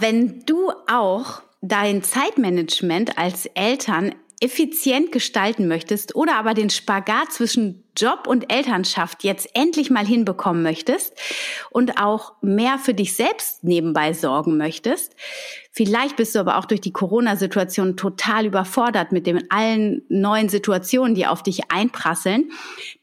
Wenn du auch dein Zeitmanagement als Eltern effizient gestalten möchtest oder aber den Spagat zwischen Job und Elternschaft jetzt endlich mal hinbekommen möchtest und auch mehr für dich selbst nebenbei sorgen möchtest, vielleicht bist du aber auch durch die Corona-Situation total überfordert mit den allen neuen Situationen, die auf dich einprasseln,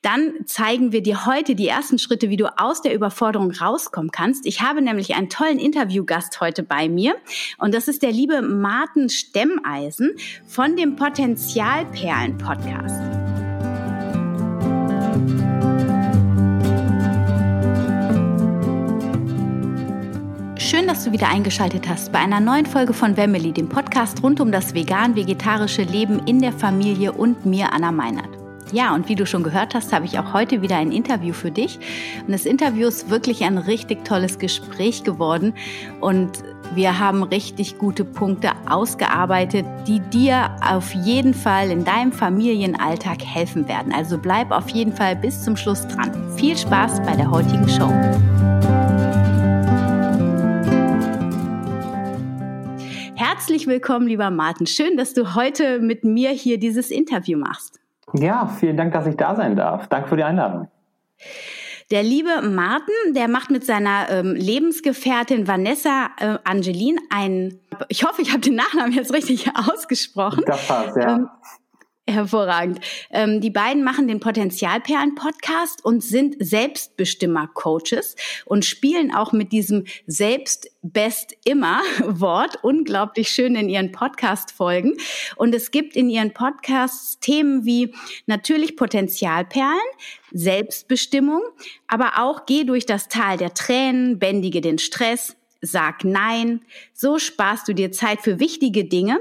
dann zeigen wir dir heute die ersten Schritte, wie du aus der Überforderung rauskommen kannst. Ich habe nämlich einen tollen Interviewgast heute bei mir und das ist der liebe Martin Stemmeisen von dem Potenzialperlen Podcast. Schön, dass du wieder eingeschaltet hast bei einer neuen Folge von Family, dem Podcast rund um das vegan-vegetarische Leben in der Familie und mir, Anna Meinert. Ja, und wie du schon gehört hast, habe ich auch heute wieder ein Interview für dich. Und das Interview ist wirklich ein richtig tolles Gespräch geworden. Und wir haben richtig gute Punkte ausgearbeitet, die dir auf jeden Fall in deinem Familienalltag helfen werden. Also bleib auf jeden Fall bis zum Schluss dran. Viel Spaß bei der heutigen Show. Herzlich willkommen, lieber Martin. Schön, dass du heute mit mir hier dieses Interview machst. Ja, vielen Dank, dass ich da sein darf. Danke für die Einladung. Der liebe Martin, der macht mit seiner ähm, Lebensgefährtin Vanessa äh, Angelin ein, ich hoffe, ich habe den Nachnamen jetzt richtig ausgesprochen. Das passt, ja. Ähm, Hervorragend. Ähm, die beiden machen den Potenzialperlen-Podcast und sind Selbstbestimmer-Coaches und spielen auch mit diesem Selbst-Best-Immer-Wort unglaublich schön in ihren Podcast-Folgen. Und es gibt in ihren Podcasts Themen wie natürlich Potenzialperlen, Selbstbestimmung, aber auch Geh durch das Tal der Tränen, bändige den Stress, sag Nein. So sparst du dir Zeit für wichtige Dinge.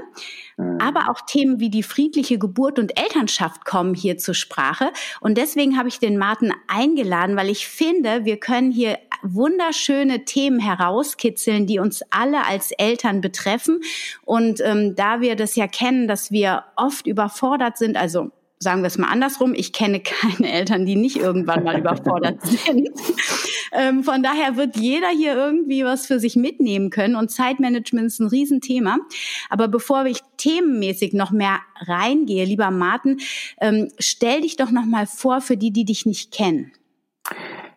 Mhm. Aber auch Themen wie die friedliche Geburt und Elternschaft kommen hier zur Sprache. Und deswegen habe ich den Martin eingeladen, weil ich finde, wir können hier wunderschöne Themen herauskitzeln, die uns alle als Eltern betreffen. Und ähm, da wir das ja kennen, dass wir oft überfordert sind, also sagen wir es mal andersrum, ich kenne keine Eltern, die nicht irgendwann mal überfordert sind. Ähm, von daher wird jeder hier irgendwie was für sich mitnehmen können und Zeitmanagement ist ein Riesenthema. Aber bevor ich themenmäßig noch mehr reingehe, lieber Martin, ähm, stell dich doch noch mal vor für die, die dich nicht kennen.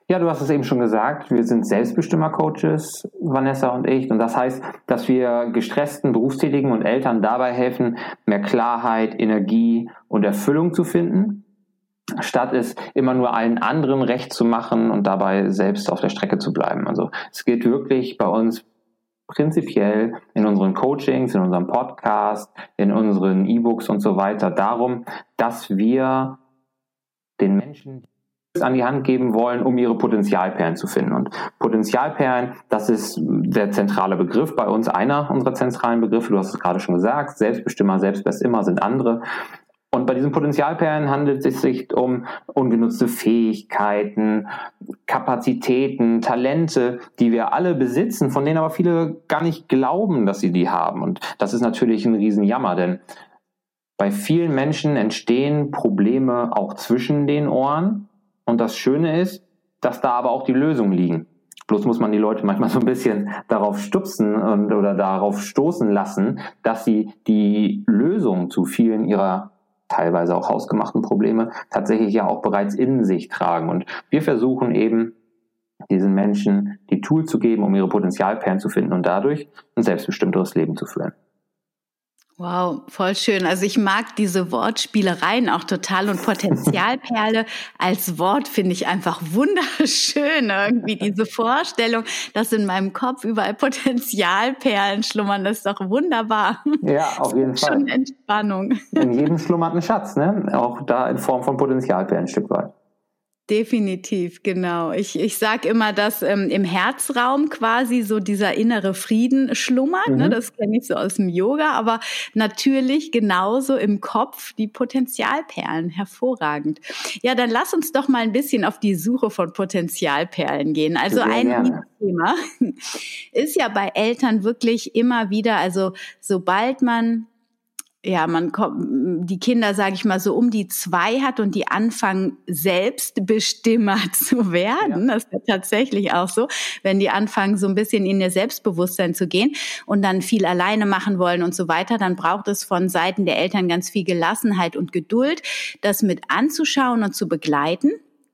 Ja, du hast es eben schon gesagt, wir sind Selbstbestimmer-Coaches, Vanessa und ich. Und das heißt, dass wir gestressten Berufstätigen und Eltern dabei helfen, mehr Klarheit, Energie und Erfüllung zu finden, statt es immer nur allen anderen recht zu machen und dabei selbst auf der Strecke zu bleiben. Also es geht wirklich bei uns prinzipiell in unseren Coachings, in unserem Podcast, in unseren E-Books und so weiter darum, dass wir den Menschen an die Hand geben wollen, um ihre Potenzialperlen zu finden. Und Potenzialperlen, das ist der zentrale Begriff bei uns, einer unserer zentralen Begriffe. Du hast es gerade schon gesagt, Selbstbestimmer, Selbstbestimmer sind andere. Und bei diesen Potenzialperlen handelt es sich um ungenutzte Fähigkeiten, Kapazitäten, Talente, die wir alle besitzen, von denen aber viele gar nicht glauben, dass sie die haben. Und das ist natürlich ein Riesenjammer, denn bei vielen Menschen entstehen Probleme auch zwischen den Ohren und das Schöne ist, dass da aber auch die Lösungen liegen. Bloß muss man die Leute manchmal so ein bisschen darauf stupsen und, oder darauf stoßen lassen, dass sie die Lösung zu vielen ihrer teilweise auch hausgemachten Probleme tatsächlich ja auch bereits in sich tragen. Und wir versuchen eben, diesen Menschen die Tool zu geben, um ihre Potenzialperlen zu finden und dadurch ein selbstbestimmteres Leben zu führen. Wow, voll schön. Also ich mag diese Wortspielereien auch total und Potenzialperle als Wort finde ich einfach wunderschön. Irgendwie diese Vorstellung, dass in meinem Kopf überall Potenzialperlen schlummern, das ist doch wunderbar. Ja, auf jeden Fall. Schon Entspannung. In jedem schlummert ein Schatz, ne? Auch da in Form von Potenzialperlen ein Stück weit. Definitiv, genau. Ich, ich sage immer, dass ähm, im Herzraum quasi so dieser innere Frieden schlummert. Ne? Mhm. Ne? Das kenne ich so aus dem Yoga, aber natürlich genauso im Kopf die Potenzialperlen. Hervorragend. Ja, dann lass uns doch mal ein bisschen auf die Suche von Potenzialperlen gehen. Also Sehr ein gerne. Thema ist ja bei Eltern wirklich immer wieder, also sobald man ja, man kommt, die Kinder, sage ich mal, so um die zwei hat und die anfangen, Selbstbestimmer zu werden. Ja. Das ist ja tatsächlich auch so, wenn die anfangen, so ein bisschen in ihr Selbstbewusstsein zu gehen und dann viel alleine machen wollen und so weiter, dann braucht es von Seiten der Eltern ganz viel Gelassenheit und Geduld, das mit anzuschauen und zu begleiten.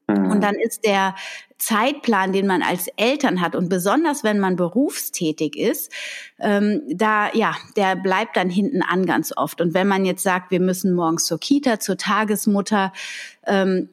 Mhm. Und dann ist der Zeitplan, den man als Eltern hat und besonders wenn man berufstätig ist, ähm, da ja, der bleibt dann hinten an ganz oft. Und wenn man jetzt sagt, wir müssen morgens zur Kita, zur Tagesmutter, ähm,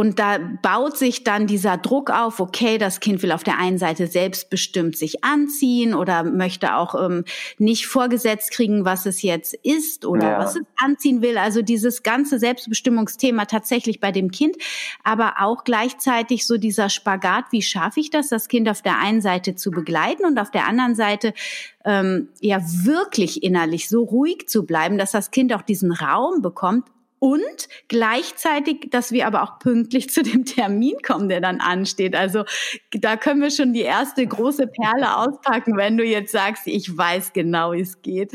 und da baut sich dann dieser Druck auf, okay, das Kind will auf der einen Seite selbstbestimmt sich anziehen oder möchte auch ähm, nicht vorgesetzt kriegen, was es jetzt ist oder ja. was es anziehen will. Also dieses ganze Selbstbestimmungsthema tatsächlich bei dem Kind, aber auch gleichzeitig so dieser Spagat, wie schaffe ich das, das Kind auf der einen Seite zu begleiten und auf der anderen Seite ähm, ja wirklich innerlich so ruhig zu bleiben, dass das Kind auch diesen Raum bekommt, und gleichzeitig, dass wir aber auch pünktlich zu dem Termin kommen, der dann ansteht. Also da können wir schon die erste große Perle auspacken, wenn du jetzt sagst, ich weiß genau, wie es geht.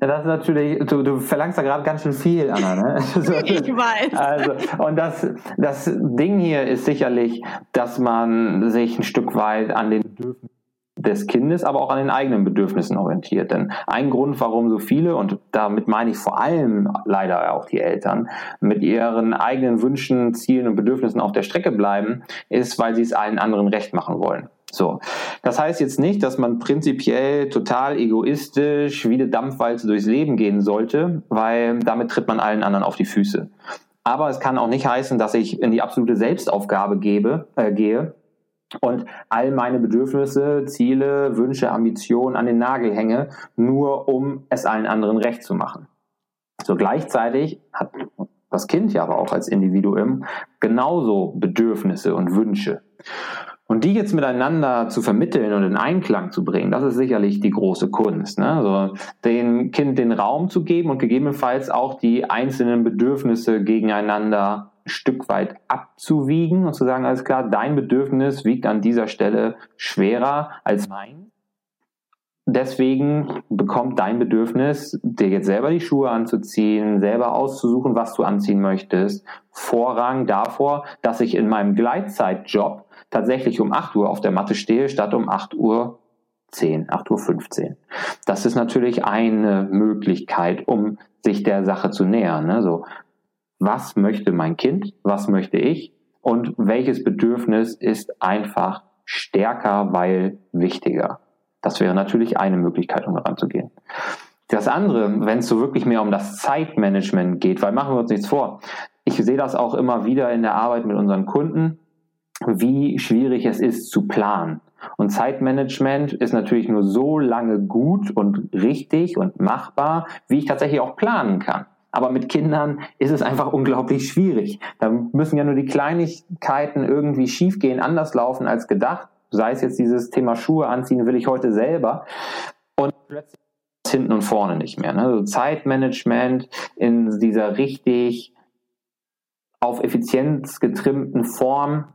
Ja, das ist natürlich, du, du verlangst da gerade ganz schön viel, Anna. Ne? ich weiß. Also, und das, das Ding hier ist sicherlich, dass man sich ein Stück weit an den Bedürfnissen des Kindes, aber auch an den eigenen Bedürfnissen orientiert. Denn ein Grund, warum so viele, und damit meine ich vor allem leider auch die Eltern, mit ihren eigenen Wünschen, Zielen und Bedürfnissen auf der Strecke bleiben, ist, weil sie es allen anderen recht machen wollen. So. Das heißt jetzt nicht, dass man prinzipiell total egoistisch wie eine Dampfwalze durchs Leben gehen sollte, weil damit tritt man allen anderen auf die Füße. Aber es kann auch nicht heißen, dass ich in die absolute Selbstaufgabe gebe, äh, gehe und all meine Bedürfnisse, Ziele, Wünsche, Ambitionen an den Nagel hänge, nur um es allen anderen recht zu machen. So gleichzeitig hat das Kind ja aber auch als Individuum genauso Bedürfnisse und Wünsche. Und die jetzt miteinander zu vermitteln und in Einklang zu bringen, das ist sicherlich die große Kunst. Ne? Also dem Kind den Raum zu geben und gegebenenfalls auch die einzelnen Bedürfnisse gegeneinander Stück weit abzuwiegen und zu sagen, alles klar, dein Bedürfnis wiegt an dieser Stelle schwerer als mein. Deswegen bekommt dein Bedürfnis, dir jetzt selber die Schuhe anzuziehen, selber auszusuchen, was du anziehen möchtest, Vorrang davor, dass ich in meinem Gleitzeitjob tatsächlich um 8 Uhr auf der Matte stehe, statt um 8 Uhr 10, 8 Uhr 15. Das ist natürlich eine Möglichkeit, um sich der Sache zu nähern. Ne? So, was möchte mein Kind, was möchte ich und welches Bedürfnis ist einfach stärker, weil wichtiger. Das wäre natürlich eine Möglichkeit, um daran zu gehen. Das andere, wenn es so wirklich mehr um das Zeitmanagement geht, weil machen wir uns nichts vor. Ich sehe das auch immer wieder in der Arbeit mit unseren Kunden, wie schwierig es ist zu planen. Und Zeitmanagement ist natürlich nur so lange gut und richtig und machbar, wie ich tatsächlich auch planen kann. Aber mit Kindern ist es einfach unglaublich schwierig. Da müssen ja nur die Kleinigkeiten irgendwie schiefgehen, anders laufen als gedacht. Sei es jetzt dieses Thema Schuhe anziehen, will ich heute selber. Und plötzlich hinten und vorne nicht mehr. Ne? Also Zeitmanagement in dieser richtig auf Effizienz getrimmten Form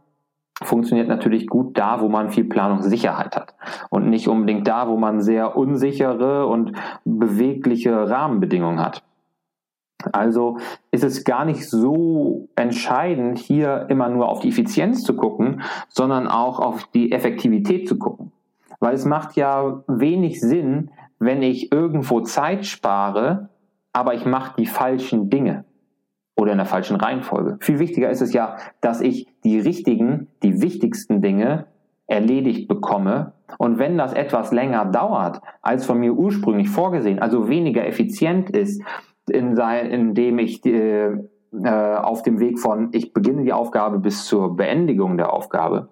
funktioniert natürlich gut da, wo man viel Planungssicherheit hat und nicht unbedingt da, wo man sehr unsichere und bewegliche Rahmenbedingungen hat. Also ist es gar nicht so entscheidend, hier immer nur auf die Effizienz zu gucken, sondern auch auf die Effektivität zu gucken. Weil es macht ja wenig Sinn, wenn ich irgendwo Zeit spare, aber ich mache die falschen Dinge oder in der falschen Reihenfolge. Viel wichtiger ist es ja, dass ich die richtigen, die wichtigsten Dinge erledigt bekomme. Und wenn das etwas länger dauert, als von mir ursprünglich vorgesehen, also weniger effizient ist, in sein, indem ich äh, auf dem Weg von ich beginne die Aufgabe bis zur Beendigung der Aufgabe,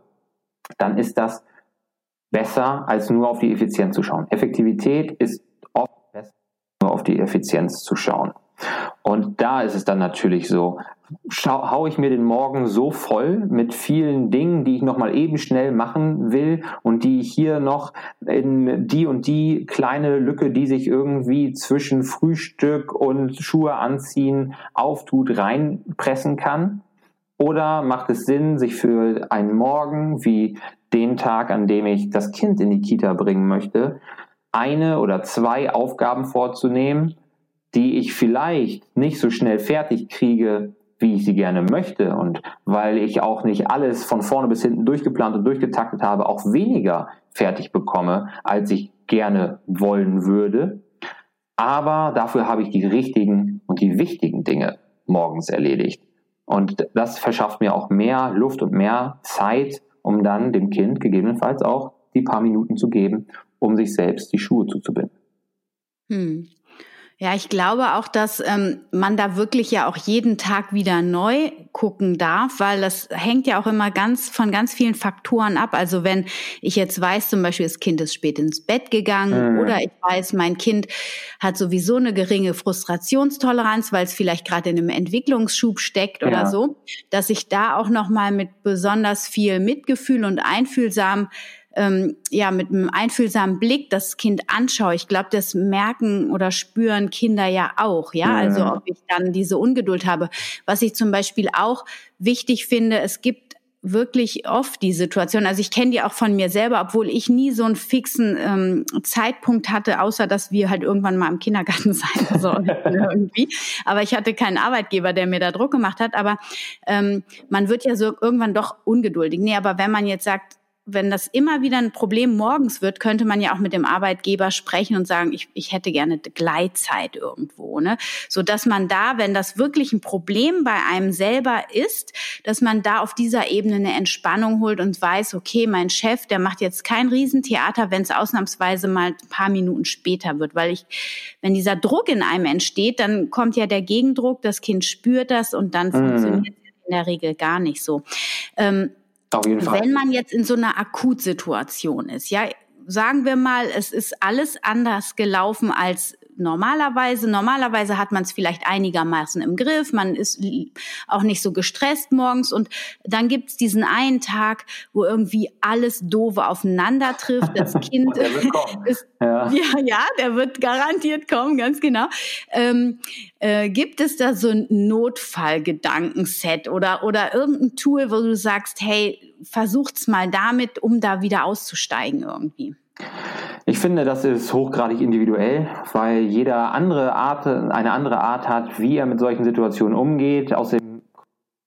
dann ist das besser, als nur auf die Effizienz zu schauen. Effektivität ist oft besser, nur auf die Effizienz zu schauen. Und da ist es dann natürlich so, schau, hau ich mir den Morgen so voll mit vielen Dingen, die ich nochmal eben schnell machen will und die ich hier noch in die und die kleine Lücke, die sich irgendwie zwischen Frühstück und Schuhe anziehen auftut, reinpressen kann? Oder macht es Sinn, sich für einen Morgen wie den Tag, an dem ich das Kind in die Kita bringen möchte, eine oder zwei Aufgaben vorzunehmen, die ich vielleicht nicht so schnell fertig kriege, wie ich sie gerne möchte und weil ich auch nicht alles von vorne bis hinten durchgeplant und durchgetaktet habe, auch weniger fertig bekomme, als ich gerne wollen würde. Aber dafür habe ich die richtigen und die wichtigen Dinge morgens erledigt. Und das verschafft mir auch mehr Luft und mehr Zeit, um dann dem Kind gegebenenfalls auch die paar Minuten zu geben, um sich selbst die Schuhe zuzubinden. Hm. Ja, ich glaube auch, dass ähm, man da wirklich ja auch jeden Tag wieder neu gucken darf, weil das hängt ja auch immer ganz von ganz vielen Faktoren ab. Also wenn ich jetzt weiß, zum Beispiel das Kind ist spät ins Bett gegangen mhm. oder ich weiß, mein Kind hat sowieso eine geringe Frustrationstoleranz, weil es vielleicht gerade in einem Entwicklungsschub steckt ja. oder so, dass ich da auch noch mal mit besonders viel Mitgefühl und einfühlsam ähm, ja mit einem einfühlsamen Blick das Kind anschaue. Ich glaube, das merken oder spüren Kinder ja auch, ja? ja. Also ob ich dann diese Ungeduld habe. Was ich zum Beispiel auch wichtig finde, es gibt wirklich oft die Situation. Also ich kenne die auch von mir selber, obwohl ich nie so einen fixen ähm, Zeitpunkt hatte, außer dass wir halt irgendwann mal im Kindergarten sein sollen irgendwie. Aber ich hatte keinen Arbeitgeber, der mir da Druck gemacht hat. Aber ähm, man wird ja so irgendwann doch ungeduldig. Nee, aber wenn man jetzt sagt, wenn das immer wieder ein Problem morgens wird, könnte man ja auch mit dem Arbeitgeber sprechen und sagen, ich, ich hätte gerne Gleitzeit irgendwo, ne? So dass man da, wenn das wirklich ein Problem bei einem selber ist, dass man da auf dieser Ebene eine Entspannung holt und weiß, okay, mein Chef, der macht jetzt kein Riesentheater, wenn es ausnahmsweise mal ein paar Minuten später wird, weil ich, wenn dieser Druck in einem entsteht, dann kommt ja der Gegendruck, das Kind spürt das und dann mhm. funktioniert es in der Regel gar nicht so. Ähm, auf jeden Fall. Wenn man jetzt in so einer Akutsituation ist, ja, sagen wir mal, es ist alles anders gelaufen als normalerweise. Normalerweise hat man es vielleicht einigermaßen im Griff, man ist auch nicht so gestresst morgens und dann gibt's diesen einen Tag, wo irgendwie alles doofe aufeinander trifft. Das Kind ist ja. ja. ja, der wird garantiert kommen, ganz genau. Ähm, äh, gibt es da so ein Notfallgedankenset oder oder irgendein Tool, wo du sagst, hey, versucht's mal damit, um da wieder auszusteigen irgendwie? Ich finde, das ist hochgradig individuell, weil jeder andere Art, eine andere Art hat, wie er mit solchen Situationen umgeht. Außerdem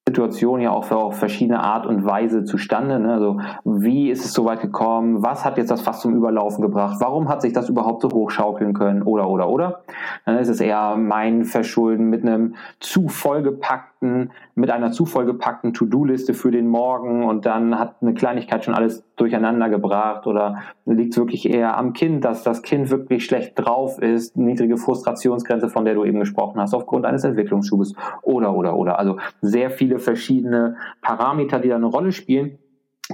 Situation ja auch auf verschiedene Art und Weise zustande. Ne? Also wie ist es so weit gekommen? Was hat jetzt das Fass zum Überlaufen gebracht? Warum hat sich das überhaupt so hochschaukeln können? Oder, oder, oder? Dann ist es eher mein Verschulden mit einem zu vollgepackten, mit einer zu vollgepackten To-Do-Liste für den Morgen und dann hat eine Kleinigkeit schon alles durcheinander gebracht oder liegt es wirklich eher am Kind, dass das Kind wirklich schlecht drauf ist, niedrige Frustrationsgrenze, von der du eben gesprochen hast, aufgrund eines Entwicklungsschubes oder, oder, oder. Also sehr viele verschiedene Parameter, die da eine Rolle spielen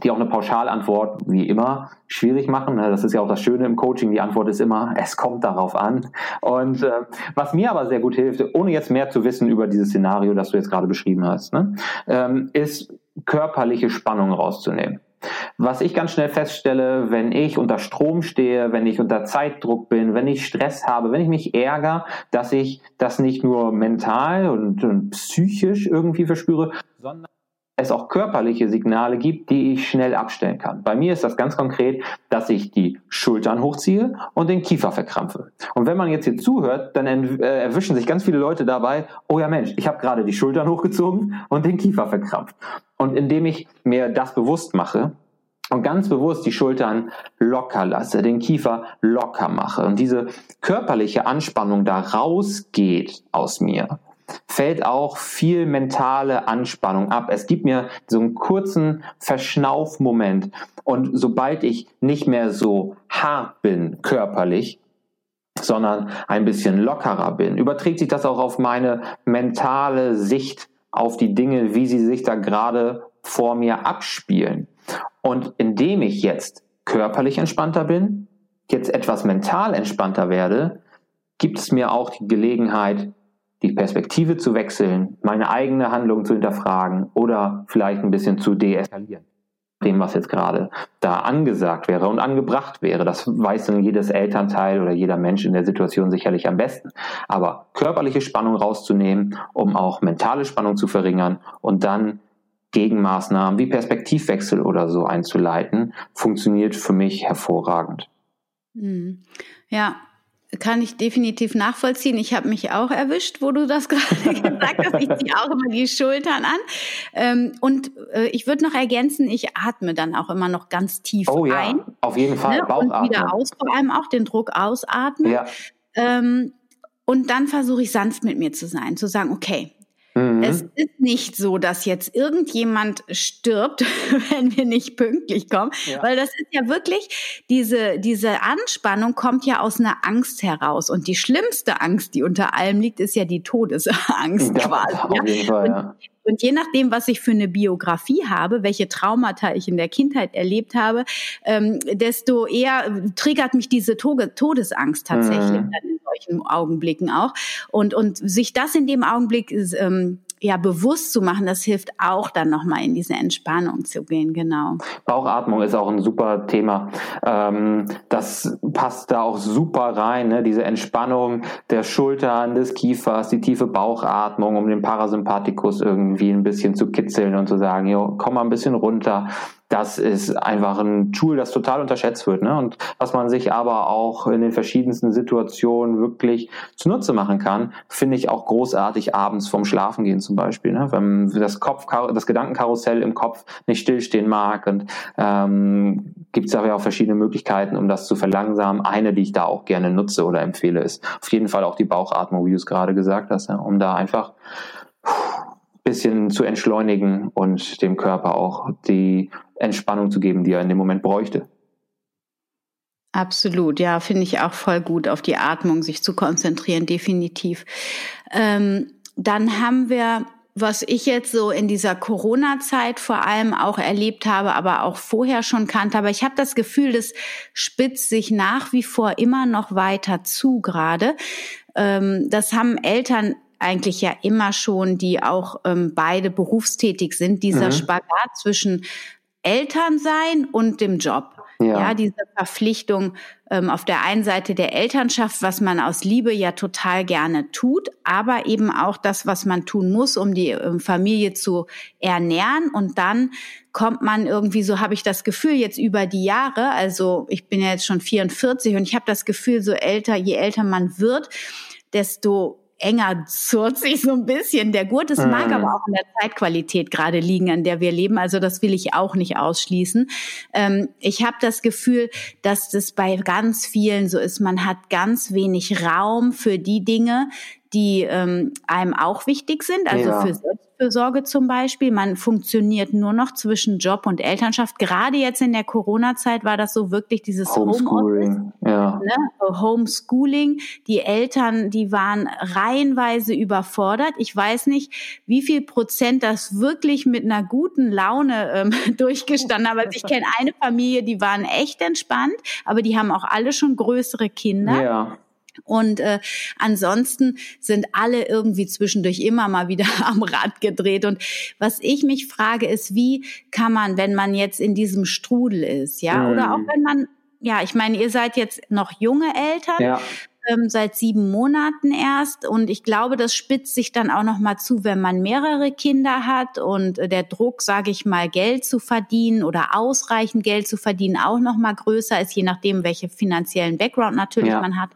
die auch eine Pauschalantwort wie immer schwierig machen. Das ist ja auch das Schöne im Coaching. Die Antwort ist immer, es kommt darauf an. Und äh, was mir aber sehr gut hilft, ohne jetzt mehr zu wissen über dieses Szenario, das du jetzt gerade beschrieben hast, ne, ähm, ist körperliche Spannung rauszunehmen. Was ich ganz schnell feststelle, wenn ich unter Strom stehe, wenn ich unter Zeitdruck bin, wenn ich Stress habe, wenn ich mich ärgere, dass ich das nicht nur mental und, und psychisch irgendwie verspüre, sondern es auch körperliche Signale gibt, die ich schnell abstellen kann. Bei mir ist das ganz konkret, dass ich die Schultern hochziehe und den Kiefer verkrampfe. Und wenn man jetzt hier zuhört, dann äh, erwischen sich ganz viele Leute dabei, oh ja Mensch, ich habe gerade die Schultern hochgezogen und den Kiefer verkrampft. Und indem ich mir das bewusst mache, und ganz bewusst die Schultern locker lasse, den Kiefer locker mache und diese körperliche Anspannung da rausgeht aus mir, fällt auch viel mentale Anspannung ab. Es gibt mir so einen kurzen Verschnaufmoment. Und sobald ich nicht mehr so hart bin körperlich, sondern ein bisschen lockerer bin, überträgt sich das auch auf meine mentale Sicht auf die Dinge, wie sie sich da gerade vor mir abspielen. Und indem ich jetzt körperlich entspannter bin, jetzt etwas mental entspannter werde, gibt es mir auch die Gelegenheit, die Perspektive zu wechseln, meine eigene Handlung zu hinterfragen oder vielleicht ein bisschen zu deeskalieren. Dem, was jetzt gerade da angesagt wäre und angebracht wäre. Das weiß dann jedes Elternteil oder jeder Mensch in der Situation sicherlich am besten. Aber körperliche Spannung rauszunehmen, um auch mentale Spannung zu verringern und dann Gegenmaßnahmen wie Perspektivwechsel oder so einzuleiten, funktioniert für mich hervorragend. Hm. Ja, kann ich definitiv nachvollziehen. Ich habe mich auch erwischt, wo du das gerade gesagt hast. Ich ziehe auch immer die Schultern an. Ähm, und äh, ich würde noch ergänzen, ich atme dann auch immer noch ganz tief oh, ja, ein. Auf jeden Fall. Ne? Und wieder aus, vor allem auch den Druck ausatmen. Ja. Ähm, und dann versuche ich sanft mit mir zu sein, zu sagen, okay, Mhm. Es ist nicht so, dass jetzt irgendjemand stirbt, wenn wir nicht pünktlich kommen, ja. weil das ist ja wirklich, diese, diese Anspannung kommt ja aus einer Angst heraus. Und die schlimmste Angst, die unter allem liegt, ist ja die Todesangst ja, quasi. Auf jeden Fall, ja. Und je nachdem, was ich für eine Biografie habe, welche Traumata ich in der Kindheit erlebt habe, ähm, desto eher triggert mich diese Todesangst tatsächlich mhm. in solchen Augenblicken auch. Und, und sich das in dem Augenblick ähm, ja bewusst zu machen, das hilft auch dann nochmal in diese Entspannung zu gehen, genau. Bauchatmung ist auch ein super Thema. Ähm, das passt da auch super rein, ne? diese Entspannung der Schultern, des Kiefers, die tiefe Bauchatmung, um den Parasympathikus irgendwie ein bisschen zu kitzeln und zu sagen, jo, komm mal ein bisschen runter das ist einfach ein Tool, das total unterschätzt wird. Ne? Und was man sich aber auch in den verschiedensten Situationen wirklich zunutze machen kann, finde ich auch großartig abends vorm Schlafengehen zum Beispiel. Ne? Wenn das Kopf, das Gedankenkarussell im Kopf nicht stillstehen mag und ähm, gibt es aber auch verschiedene Möglichkeiten, um das zu verlangsamen. Eine, die ich da auch gerne nutze oder empfehle, ist auf jeden Fall auch die Bauchatmung, wie du es gerade gesagt hast, ja? um da einfach bisschen zu entschleunigen und dem Körper auch die Entspannung zu geben, die er in dem Moment bräuchte. Absolut, ja, finde ich auch voll gut, auf die Atmung sich zu konzentrieren, definitiv. Ähm, dann haben wir, was ich jetzt so in dieser Corona-Zeit vor allem auch erlebt habe, aber auch vorher schon kannte, aber ich habe das Gefühl, das spitzt sich nach wie vor immer noch weiter zu gerade. Ähm, das haben Eltern eigentlich ja immer schon, die auch ähm, beide berufstätig sind, dieser mhm. Spagat zwischen Elternsein und dem Job. Ja, ja diese Verpflichtung ähm, auf der einen Seite der Elternschaft, was man aus Liebe ja total gerne tut, aber eben auch das, was man tun muss, um die ähm, Familie zu ernähren. Und dann kommt man irgendwie, so habe ich das Gefühl, jetzt über die Jahre, also ich bin ja jetzt schon 44 und ich habe das Gefühl, so älter, je älter man wird, desto enger sich so ein bisschen. Der Gurt, es mag mhm. aber auch in der Zeitqualität gerade liegen, an der wir leben. Also das will ich auch nicht ausschließen. Ähm, ich habe das Gefühl, dass das bei ganz vielen so ist. Man hat ganz wenig Raum für die Dinge, die ähm, einem auch wichtig sind, also ja. für Selbstfürsorge zum Beispiel. Man funktioniert nur noch zwischen Job und Elternschaft. Gerade jetzt in der Corona-Zeit war das so wirklich dieses Homeschooling. Ja. Ne? Homeschooling. Die Eltern, die waren reihenweise überfordert. Ich weiß nicht, wie viel Prozent das wirklich mit einer guten Laune ähm, durchgestanden haben. Also ich kenne eine Familie, die waren echt entspannt, aber die haben auch alle schon größere Kinder. Ja. Und äh, ansonsten sind alle irgendwie zwischendurch immer mal wieder am Rad gedreht. Und was ich mich frage, ist, wie kann man, wenn man jetzt in diesem Strudel ist, ja, mhm. oder auch wenn man, ja, ich meine, ihr seid jetzt noch junge Eltern. Ja. Ähm, seit sieben Monaten erst und ich glaube, das spitzt sich dann auch noch mal zu, wenn man mehrere Kinder hat und äh, der Druck, sage ich mal, Geld zu verdienen oder ausreichend Geld zu verdienen auch noch mal größer ist, je nachdem, welche finanziellen Background natürlich ja. man hat.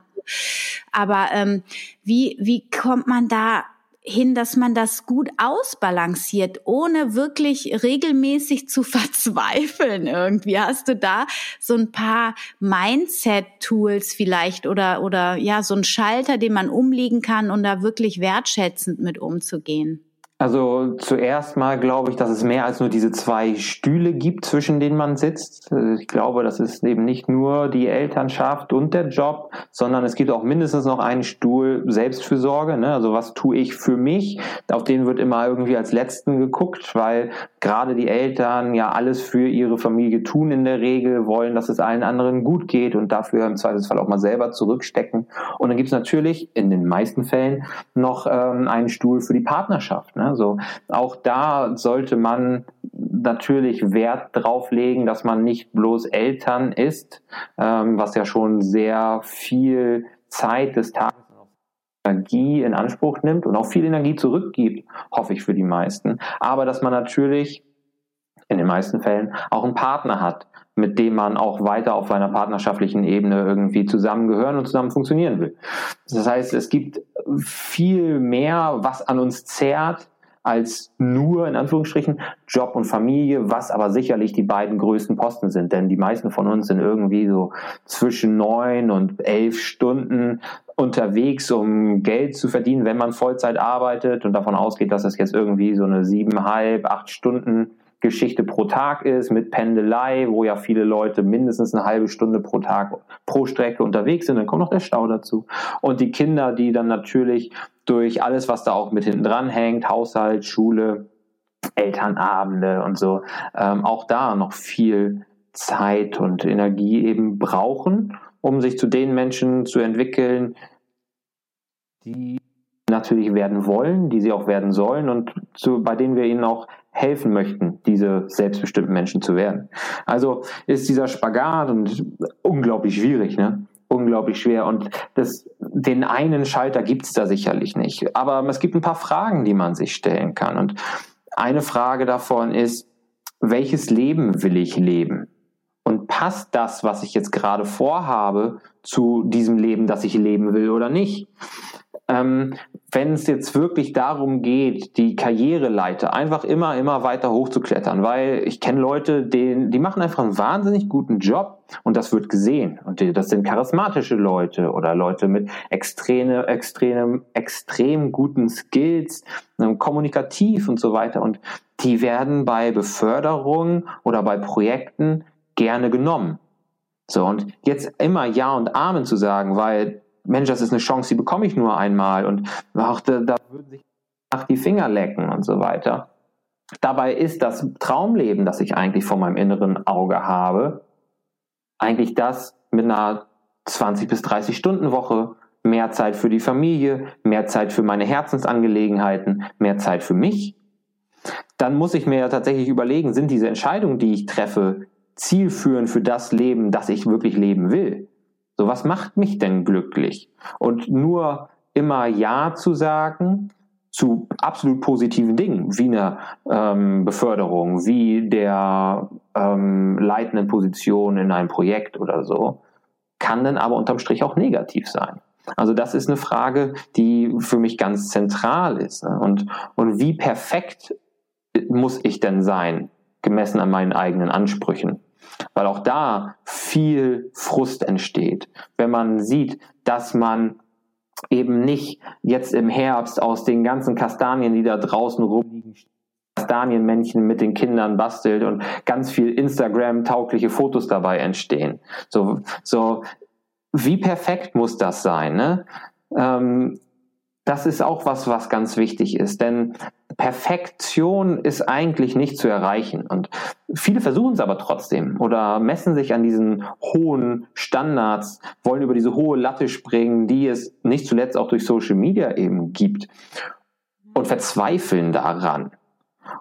Aber ähm, wie, wie kommt man da hin, dass man das gut ausbalanciert, ohne wirklich regelmäßig zu verzweifeln irgendwie. Hast du da so ein paar Mindset-Tools vielleicht oder, oder ja, so ein Schalter, den man umlegen kann, um da wirklich wertschätzend mit umzugehen? Also zuerst mal glaube ich, dass es mehr als nur diese zwei Stühle gibt, zwischen denen man sitzt. Äh, ich glaube, das ist eben nicht nur die Elternschaft und der Job, sondern es gibt auch mindestens noch einen Stuhl Selbstfürsorge. Ne? Also was tue ich für mich? Auf den wird immer irgendwie als letzten geguckt, weil gerade die Eltern ja alles für ihre Familie tun in der Regel, wollen, dass es allen anderen gut geht und dafür im Zweifelsfall auch mal selber zurückstecken. Und dann gibt es natürlich in den meisten Fällen noch ähm, einen Stuhl für die Partnerschaft. Ne? Also auch da sollte man natürlich Wert drauf legen, dass man nicht bloß Eltern ist, ähm, was ja schon sehr viel Zeit des Tages Energie in Anspruch nimmt und auch viel Energie zurückgibt, hoffe ich für die meisten. Aber dass man natürlich in den meisten Fällen auch einen Partner hat, mit dem man auch weiter auf einer partnerschaftlichen Ebene irgendwie zusammengehören und zusammen funktionieren will. Das heißt, es gibt viel mehr, was an uns zerrt, als nur in Anführungsstrichen Job und Familie, was aber sicherlich die beiden größten Posten sind. Denn die meisten von uns sind irgendwie so zwischen neun und elf Stunden unterwegs, um Geld zu verdienen, wenn man Vollzeit arbeitet und davon ausgeht, dass es jetzt irgendwie so eine siebeneinhalb, acht Stunden Geschichte pro Tag ist, mit Pendelei, wo ja viele Leute mindestens eine halbe Stunde pro Tag pro Strecke unterwegs sind, dann kommt noch der Stau dazu. Und die Kinder, die dann natürlich durch alles, was da auch mit hinten dran hängt, Haushalt, Schule, Elternabende und so, ähm, auch da noch viel Zeit und Energie eben brauchen, um sich zu den Menschen zu entwickeln, die natürlich werden wollen, die sie auch werden sollen und zu, bei denen wir ihnen auch helfen möchten, diese selbstbestimmten Menschen zu werden. Also ist dieser Spagat und unglaublich schwierig, ne? Unglaublich schwer. Und das, den einen Schalter gibt's da sicherlich nicht. Aber es gibt ein paar Fragen, die man sich stellen kann. Und eine Frage davon ist, welches Leben will ich leben? Und passt das, was ich jetzt gerade vorhabe, zu diesem Leben, das ich leben will oder nicht? Ähm, wenn es jetzt wirklich darum geht, die Karriereleiter einfach immer, immer weiter hochzuklettern, weil ich kenne Leute, die, die machen einfach einen wahnsinnig guten Job und das wird gesehen. Und die, das sind charismatische Leute oder Leute mit extreme, extrem, extrem guten Skills, ähm, kommunikativ und so weiter. Und die werden bei Beförderung oder bei Projekten gerne genommen. So, und jetzt immer Ja und Amen zu sagen, weil Mensch, das ist eine Chance, die bekomme ich nur einmal und ach, da, da würden sich nach die Finger lecken und so weiter. Dabei ist das Traumleben, das ich eigentlich vor meinem inneren Auge habe, eigentlich das mit einer 20 bis 30 Stunden Woche, mehr Zeit für die Familie, mehr Zeit für meine Herzensangelegenheiten, mehr Zeit für mich. Dann muss ich mir ja tatsächlich überlegen, sind diese Entscheidungen, die ich treffe, zielführend für das Leben, das ich wirklich leben will? So, was macht mich denn glücklich? Und nur immer Ja zu sagen zu absolut positiven Dingen, wie eine ähm, Beförderung, wie der ähm, leitenden Position in einem Projekt oder so, kann dann aber unterm Strich auch negativ sein. Also das ist eine Frage, die für mich ganz zentral ist. Ne? Und, und wie perfekt muss ich denn sein, gemessen an meinen eigenen Ansprüchen? weil auch da viel Frust entsteht. Wenn man sieht, dass man eben nicht jetzt im Herbst aus den ganzen Kastanien, die da draußen rumliegen, Kastanienmännchen mit den Kindern bastelt und ganz viel Instagram-taugliche Fotos dabei entstehen. So, so, wie perfekt muss das sein? Ne? Ähm, das ist auch was, was ganz wichtig ist, denn Perfektion ist eigentlich nicht zu erreichen. Und viele versuchen es aber trotzdem oder messen sich an diesen hohen Standards, wollen über diese hohe Latte springen, die es nicht zuletzt auch durch Social Media eben gibt und verzweifeln daran.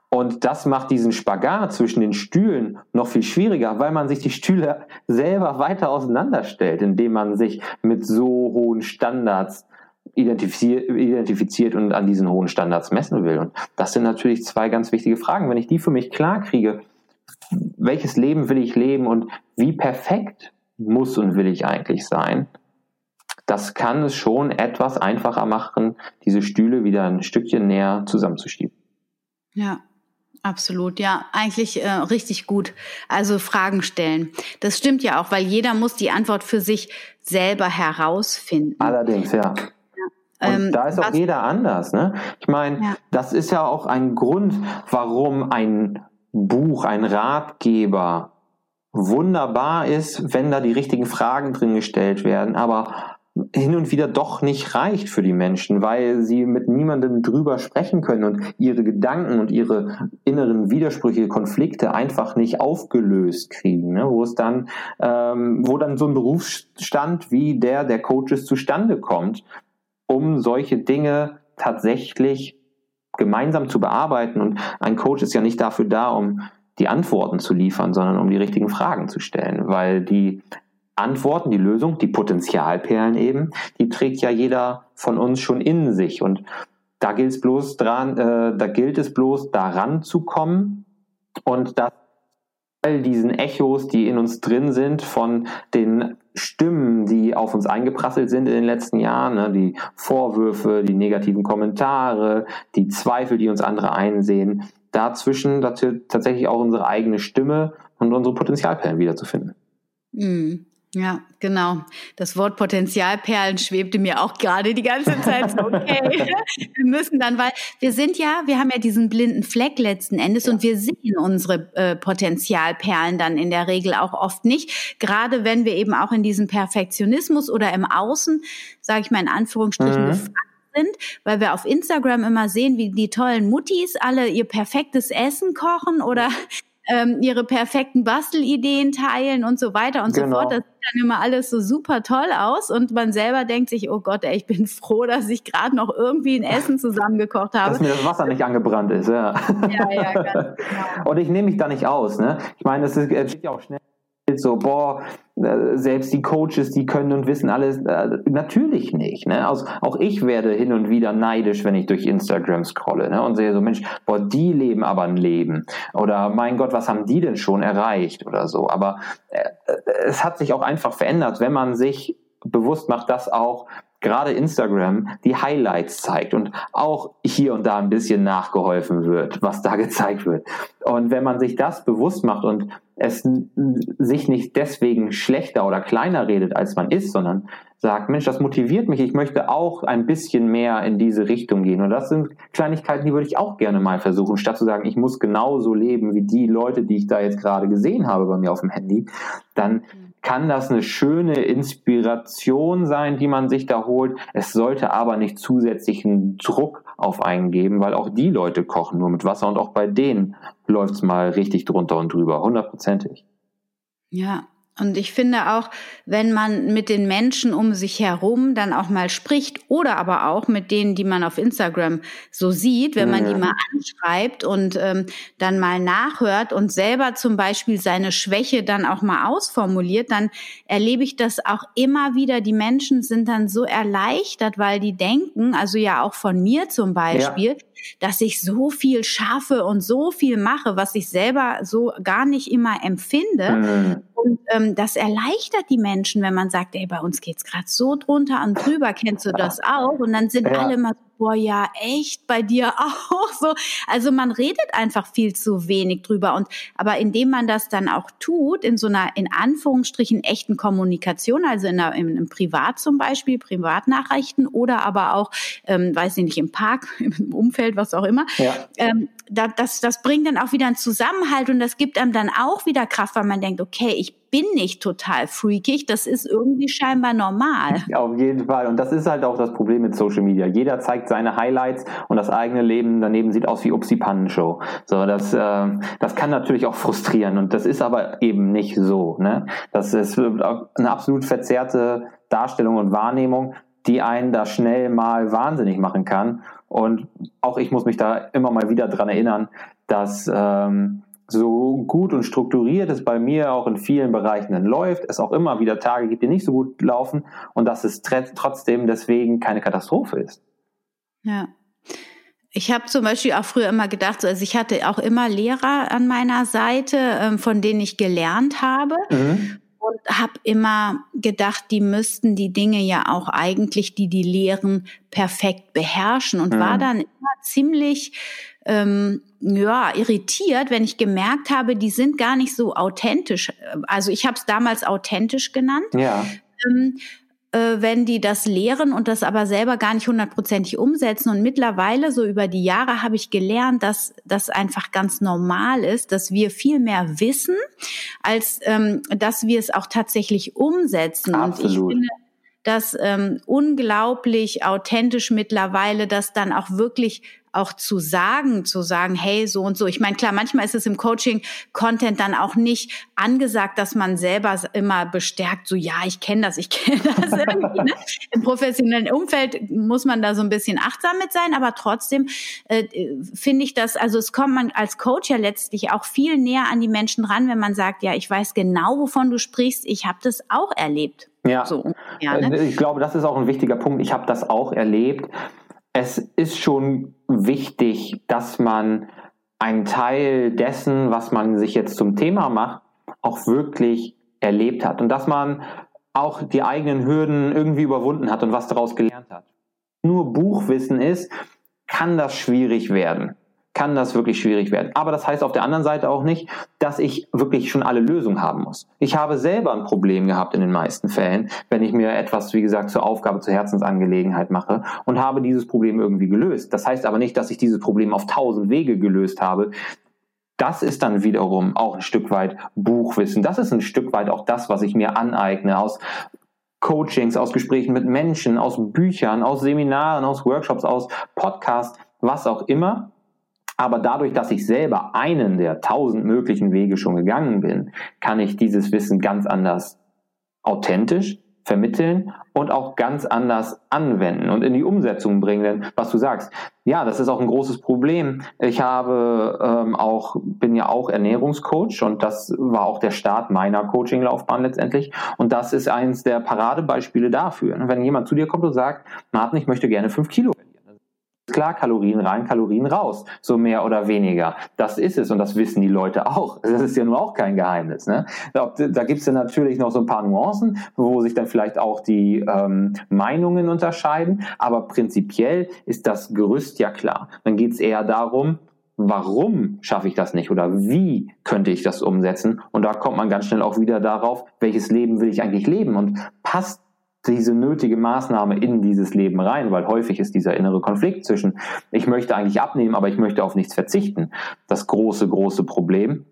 Und das macht diesen Spagat zwischen den Stühlen noch viel schwieriger, weil man sich die Stühle selber weiter auseinanderstellt, indem man sich mit so hohen Standards identifiziert, identifiziert und an diesen hohen Standards messen will. Und das sind natürlich zwei ganz wichtige Fragen. Wenn ich die für mich klar kriege, welches Leben will ich leben und wie perfekt muss und will ich eigentlich sein, das kann es schon etwas einfacher machen, diese Stühle wieder ein Stückchen näher zusammenzuschieben. Ja, Absolut, ja, eigentlich äh, richtig gut. Also Fragen stellen. Das stimmt ja auch, weil jeder muss die Antwort für sich selber herausfinden. Allerdings, ja. Und ähm, da ist auch jeder anders. Ne? Ich meine, ja. das ist ja auch ein Grund, warum ein Buch, ein Ratgeber wunderbar ist, wenn da die richtigen Fragen drin gestellt werden, aber hin und wieder doch nicht reicht für die Menschen, weil sie mit niemandem drüber sprechen können und ihre Gedanken und ihre inneren Widersprüche, Konflikte einfach nicht aufgelöst kriegen, ne? wo es dann, ähm, wo dann so ein Berufsstand wie der der Coaches zustande kommt, um solche Dinge tatsächlich gemeinsam zu bearbeiten. Und ein Coach ist ja nicht dafür da, um die Antworten zu liefern, sondern um die richtigen Fragen zu stellen, weil die Antworten, die Lösung, die Potenzialperlen eben, die trägt ja jeder von uns schon in sich und da gilt es bloß dran, äh, da gilt es bloß daran zu kommen und dass all diesen Echos, die in uns drin sind, von den Stimmen, die auf uns eingeprasselt sind in den letzten Jahren, ne, die Vorwürfe, die negativen Kommentare, die Zweifel, die uns andere einsehen, dazwischen tatsächlich auch unsere eigene Stimme und unsere Potenzialperlen wiederzufinden. Mhm. Ja, genau. Das Wort Potenzialperlen schwebte mir auch gerade die ganze Zeit so, okay, wir müssen dann, weil wir sind ja, wir haben ja diesen blinden Fleck letzten Endes ja. und wir sehen unsere äh, Potenzialperlen dann in der Regel auch oft nicht. Gerade wenn wir eben auch in diesem Perfektionismus oder im Außen, sage ich mal in Anführungsstrichen, mhm. gefangen sind, weil wir auf Instagram immer sehen, wie die tollen Muttis alle ihr perfektes Essen kochen oder ähm, ihre perfekten Bastelideen teilen und so weiter und genau. so fort. Das sieht dann immer alles so super toll aus und man selber denkt sich, oh Gott, ey, ich bin froh, dass ich gerade noch irgendwie ein Essen zusammengekocht habe. Dass mir das Wasser nicht angebrannt ist, ja. Ja, ja, ganz genau. Und ich nehme mich da nicht aus, ne? Ich meine, es geht ja auch schnell so, boah, äh, selbst die Coaches, die können und wissen alles. Äh, natürlich nicht. Ne? Also auch ich werde hin und wieder neidisch, wenn ich durch Instagram scrolle ne? und sehe so, Mensch, boah, die leben aber ein Leben. Oder mein Gott, was haben die denn schon erreicht oder so. Aber äh, es hat sich auch einfach verändert, wenn man sich bewusst macht, dass auch gerade Instagram die Highlights zeigt und auch hier und da ein bisschen nachgeholfen wird, was da gezeigt wird. Und wenn man sich das bewusst macht und es sich nicht deswegen schlechter oder kleiner redet, als man ist, sondern sagt, Mensch, das motiviert mich, ich möchte auch ein bisschen mehr in diese Richtung gehen. Und das sind Kleinigkeiten, die würde ich auch gerne mal versuchen, statt zu sagen, ich muss genauso leben wie die Leute, die ich da jetzt gerade gesehen habe bei mir auf dem Handy, dann kann das eine schöne Inspiration sein, die man sich da holt. Es sollte aber nicht zusätzlichen Druck auf einen geben, weil auch die Leute kochen nur mit Wasser und auch bei denen läuft's mal richtig drunter und drüber, hundertprozentig. Ja, und ich finde auch, wenn man mit den Menschen um sich herum dann auch mal spricht oder aber auch mit denen, die man auf Instagram so sieht, wenn man die mal anschreibt und ähm, dann mal nachhört und selber zum Beispiel seine Schwäche dann auch mal ausformuliert, dann erlebe ich das auch immer wieder. Die Menschen sind dann so erleichtert, weil die denken, also ja auch von mir zum Beispiel, ja dass ich so viel schaffe und so viel mache, was ich selber so gar nicht immer empfinde. Mhm. Und ähm, das erleichtert die Menschen, wenn man sagt, ey, bei uns geht's gerade so drunter und drüber, kennst du das auch? Und dann sind ja. alle immer so, boah, ja, echt, bei dir auch so. Also man redet einfach viel zu wenig drüber. Und aber indem man das dann auch tut, in so einer, in Anführungsstrichen, echten Kommunikation, also in, einer, in einem Privat zum Beispiel, Privatnachrichten oder aber auch, ähm, weiß ich nicht, im Park, im Umfeld, was auch immer, ja. ähm, das, das bringt dann auch wieder einen Zusammenhalt und das gibt einem dann auch wieder Kraft, weil man denkt, okay, ich bin nicht total freakig, das ist irgendwie scheinbar normal. Ja, auf jeden Fall. Und das ist halt auch das Problem mit Social Media. Jeder zeigt seine Highlights und das eigene Leben daneben sieht aus wie Upsi Pannenshow. So, das, äh, das kann natürlich auch frustrieren und das ist aber eben nicht so. Ne? Das ist eine absolut verzerrte Darstellung und Wahrnehmung, die einen da schnell mal wahnsinnig machen kann. Und auch ich muss mich da immer mal wieder dran erinnern, dass ähm, so gut und strukturiert es bei mir auch in vielen Bereichen dann läuft, es auch immer wieder Tage gibt, die nicht so gut laufen und dass es trotzdem deswegen keine Katastrophe ist. Ja. Ich habe zum Beispiel auch früher immer gedacht, also ich hatte auch immer Lehrer an meiner Seite, ähm, von denen ich gelernt habe. Mhm. Und habe immer gedacht, die müssten die Dinge ja auch eigentlich, die die lehren, perfekt beherrschen. Und mhm. war dann immer ziemlich ähm, ja, irritiert, wenn ich gemerkt habe, die sind gar nicht so authentisch. Also ich habe es damals authentisch genannt. Ja. Ähm, äh, wenn die das lehren und das aber selber gar nicht hundertprozentig umsetzen. Und mittlerweile, so über die Jahre, habe ich gelernt, dass das einfach ganz normal ist, dass wir viel mehr wissen, als ähm, dass wir es auch tatsächlich umsetzen. Absolut. Und ich finde, das ähm, unglaublich authentisch mittlerweile, das dann auch wirklich auch zu sagen, zu sagen, hey, so und so. Ich meine, klar, manchmal ist es im Coaching-Content dann auch nicht angesagt, dass man selber immer bestärkt, so ja, ich kenne das, ich kenne das irgendwie. Ne? Im professionellen Umfeld muss man da so ein bisschen achtsam mit sein, aber trotzdem äh, finde ich das, also es kommt man als Coach ja letztlich auch viel näher an die Menschen ran, wenn man sagt, ja, ich weiß genau, wovon du sprichst, ich habe das auch erlebt. Ja, so, ja ne? ich glaube, das ist auch ein wichtiger Punkt. Ich habe das auch erlebt. Es ist schon wichtig, dass man einen Teil dessen, was man sich jetzt zum Thema macht, auch wirklich erlebt hat und dass man auch die eigenen Hürden irgendwie überwunden hat und was daraus gelernt hat. Nur Buchwissen ist, kann das schwierig werden kann das wirklich schwierig werden. Aber das heißt auf der anderen Seite auch nicht, dass ich wirklich schon alle Lösungen haben muss. Ich habe selber ein Problem gehabt in den meisten Fällen, wenn ich mir etwas, wie gesagt, zur Aufgabe, zur Herzensangelegenheit mache und habe dieses Problem irgendwie gelöst. Das heißt aber nicht, dass ich dieses Problem auf tausend Wege gelöst habe. Das ist dann wiederum auch ein Stück weit Buchwissen. Das ist ein Stück weit auch das, was ich mir aneigne aus Coachings, aus Gesprächen mit Menschen, aus Büchern, aus Seminaren, aus Workshops, aus Podcasts, was auch immer aber dadurch, dass ich selber einen der tausend möglichen Wege schon gegangen bin, kann ich dieses Wissen ganz anders authentisch vermitteln und auch ganz anders anwenden und in die Umsetzung bringen. Denn was du sagst, ja, das ist auch ein großes Problem. Ich habe ähm, auch bin ja auch Ernährungscoach und das war auch der Start meiner Coaching-Laufbahn letztendlich. Und das ist eins der Paradebeispiele dafür. Wenn jemand zu dir kommt und sagt, Martin, ich möchte gerne fünf Kilo klar, Kalorien rein, Kalorien raus, so mehr oder weniger. Das ist es und das wissen die Leute auch. Das ist ja nur auch kein Geheimnis. Ne? Da, da gibt es ja natürlich noch so ein paar Nuancen, wo sich dann vielleicht auch die ähm, Meinungen unterscheiden, aber prinzipiell ist das Gerüst ja klar. Dann geht es eher darum, warum schaffe ich das nicht oder wie könnte ich das umsetzen? Und da kommt man ganz schnell auch wieder darauf, welches Leben will ich eigentlich leben und passt diese nötige Maßnahme in dieses Leben rein, weil häufig ist dieser innere Konflikt zwischen, ich möchte eigentlich abnehmen, aber ich möchte auf nichts verzichten, das große, große Problem,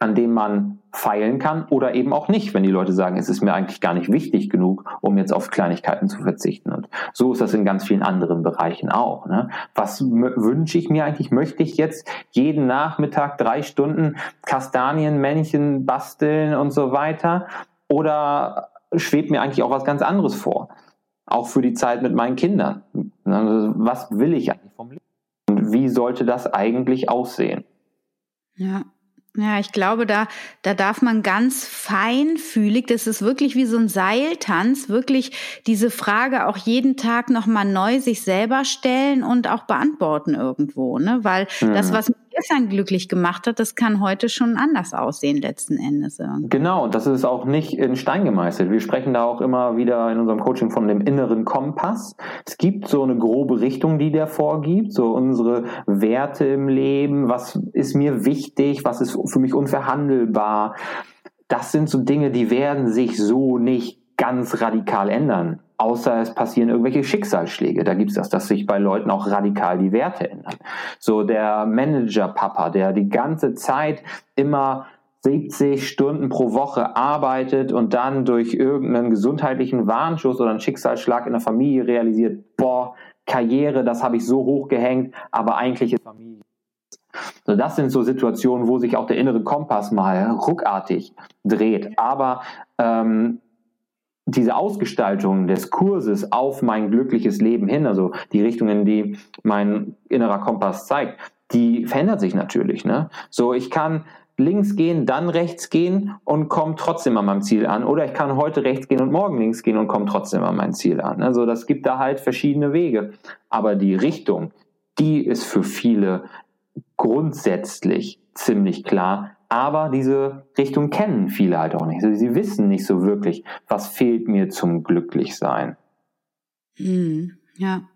an dem man feilen kann oder eben auch nicht, wenn die Leute sagen, es ist mir eigentlich gar nicht wichtig genug, um jetzt auf Kleinigkeiten zu verzichten. Und so ist das in ganz vielen anderen Bereichen auch. Ne? Was wünsche ich mir eigentlich? Möchte ich jetzt jeden Nachmittag drei Stunden Kastanienmännchen basteln und so weiter? Oder schwebt mir eigentlich auch was ganz anderes vor. Auch für die Zeit mit meinen Kindern. Also, was will ich eigentlich vom Leben? Und wie sollte das eigentlich aussehen? Ja. Ja, ich glaube, da, da darf man ganz feinfühlig, das ist wirklich wie so ein Seiltanz, wirklich diese Frage auch jeden Tag nochmal neu sich selber stellen und auch beantworten irgendwo, ne? Weil mhm. das, was gestern glücklich gemacht hat, das kann heute schon anders aussehen letzten Endes. Genau, und das ist auch nicht in Stein gemeißelt. Wir sprechen da auch immer wieder in unserem Coaching von dem inneren Kompass. Es gibt so eine grobe Richtung, die der vorgibt, so unsere Werte im Leben, was ist mir wichtig, was ist für mich unverhandelbar. Das sind so Dinge, die werden sich so nicht ganz radikal ändern außer es passieren irgendwelche Schicksalsschläge. Da gibt's das, dass sich bei Leuten auch radikal die Werte ändern. So der Manager-Papa, der die ganze Zeit immer 70 Stunden pro Woche arbeitet und dann durch irgendeinen gesundheitlichen Warnschuss oder einen Schicksalsschlag in der Familie realisiert, boah, Karriere, das habe ich so hochgehängt, aber eigentlich ist Familie. So, das sind so Situationen, wo sich auch der innere Kompass mal ruckartig dreht. Aber ähm, diese Ausgestaltung des Kurses auf mein glückliches Leben hin, also die Richtung, in die mein innerer Kompass zeigt, die verändert sich natürlich. Ne? So, ich kann links gehen, dann rechts gehen und komme trotzdem an meinem Ziel an. Oder ich kann heute rechts gehen und morgen links gehen und komme trotzdem an mein Ziel an. Also das gibt da halt verschiedene Wege. Aber die Richtung, die ist für viele grundsätzlich ziemlich klar, aber diese Richtung kennen viele halt auch nicht. Sie wissen nicht so wirklich, was fehlt mir zum Glücklichsein. Hm, ja.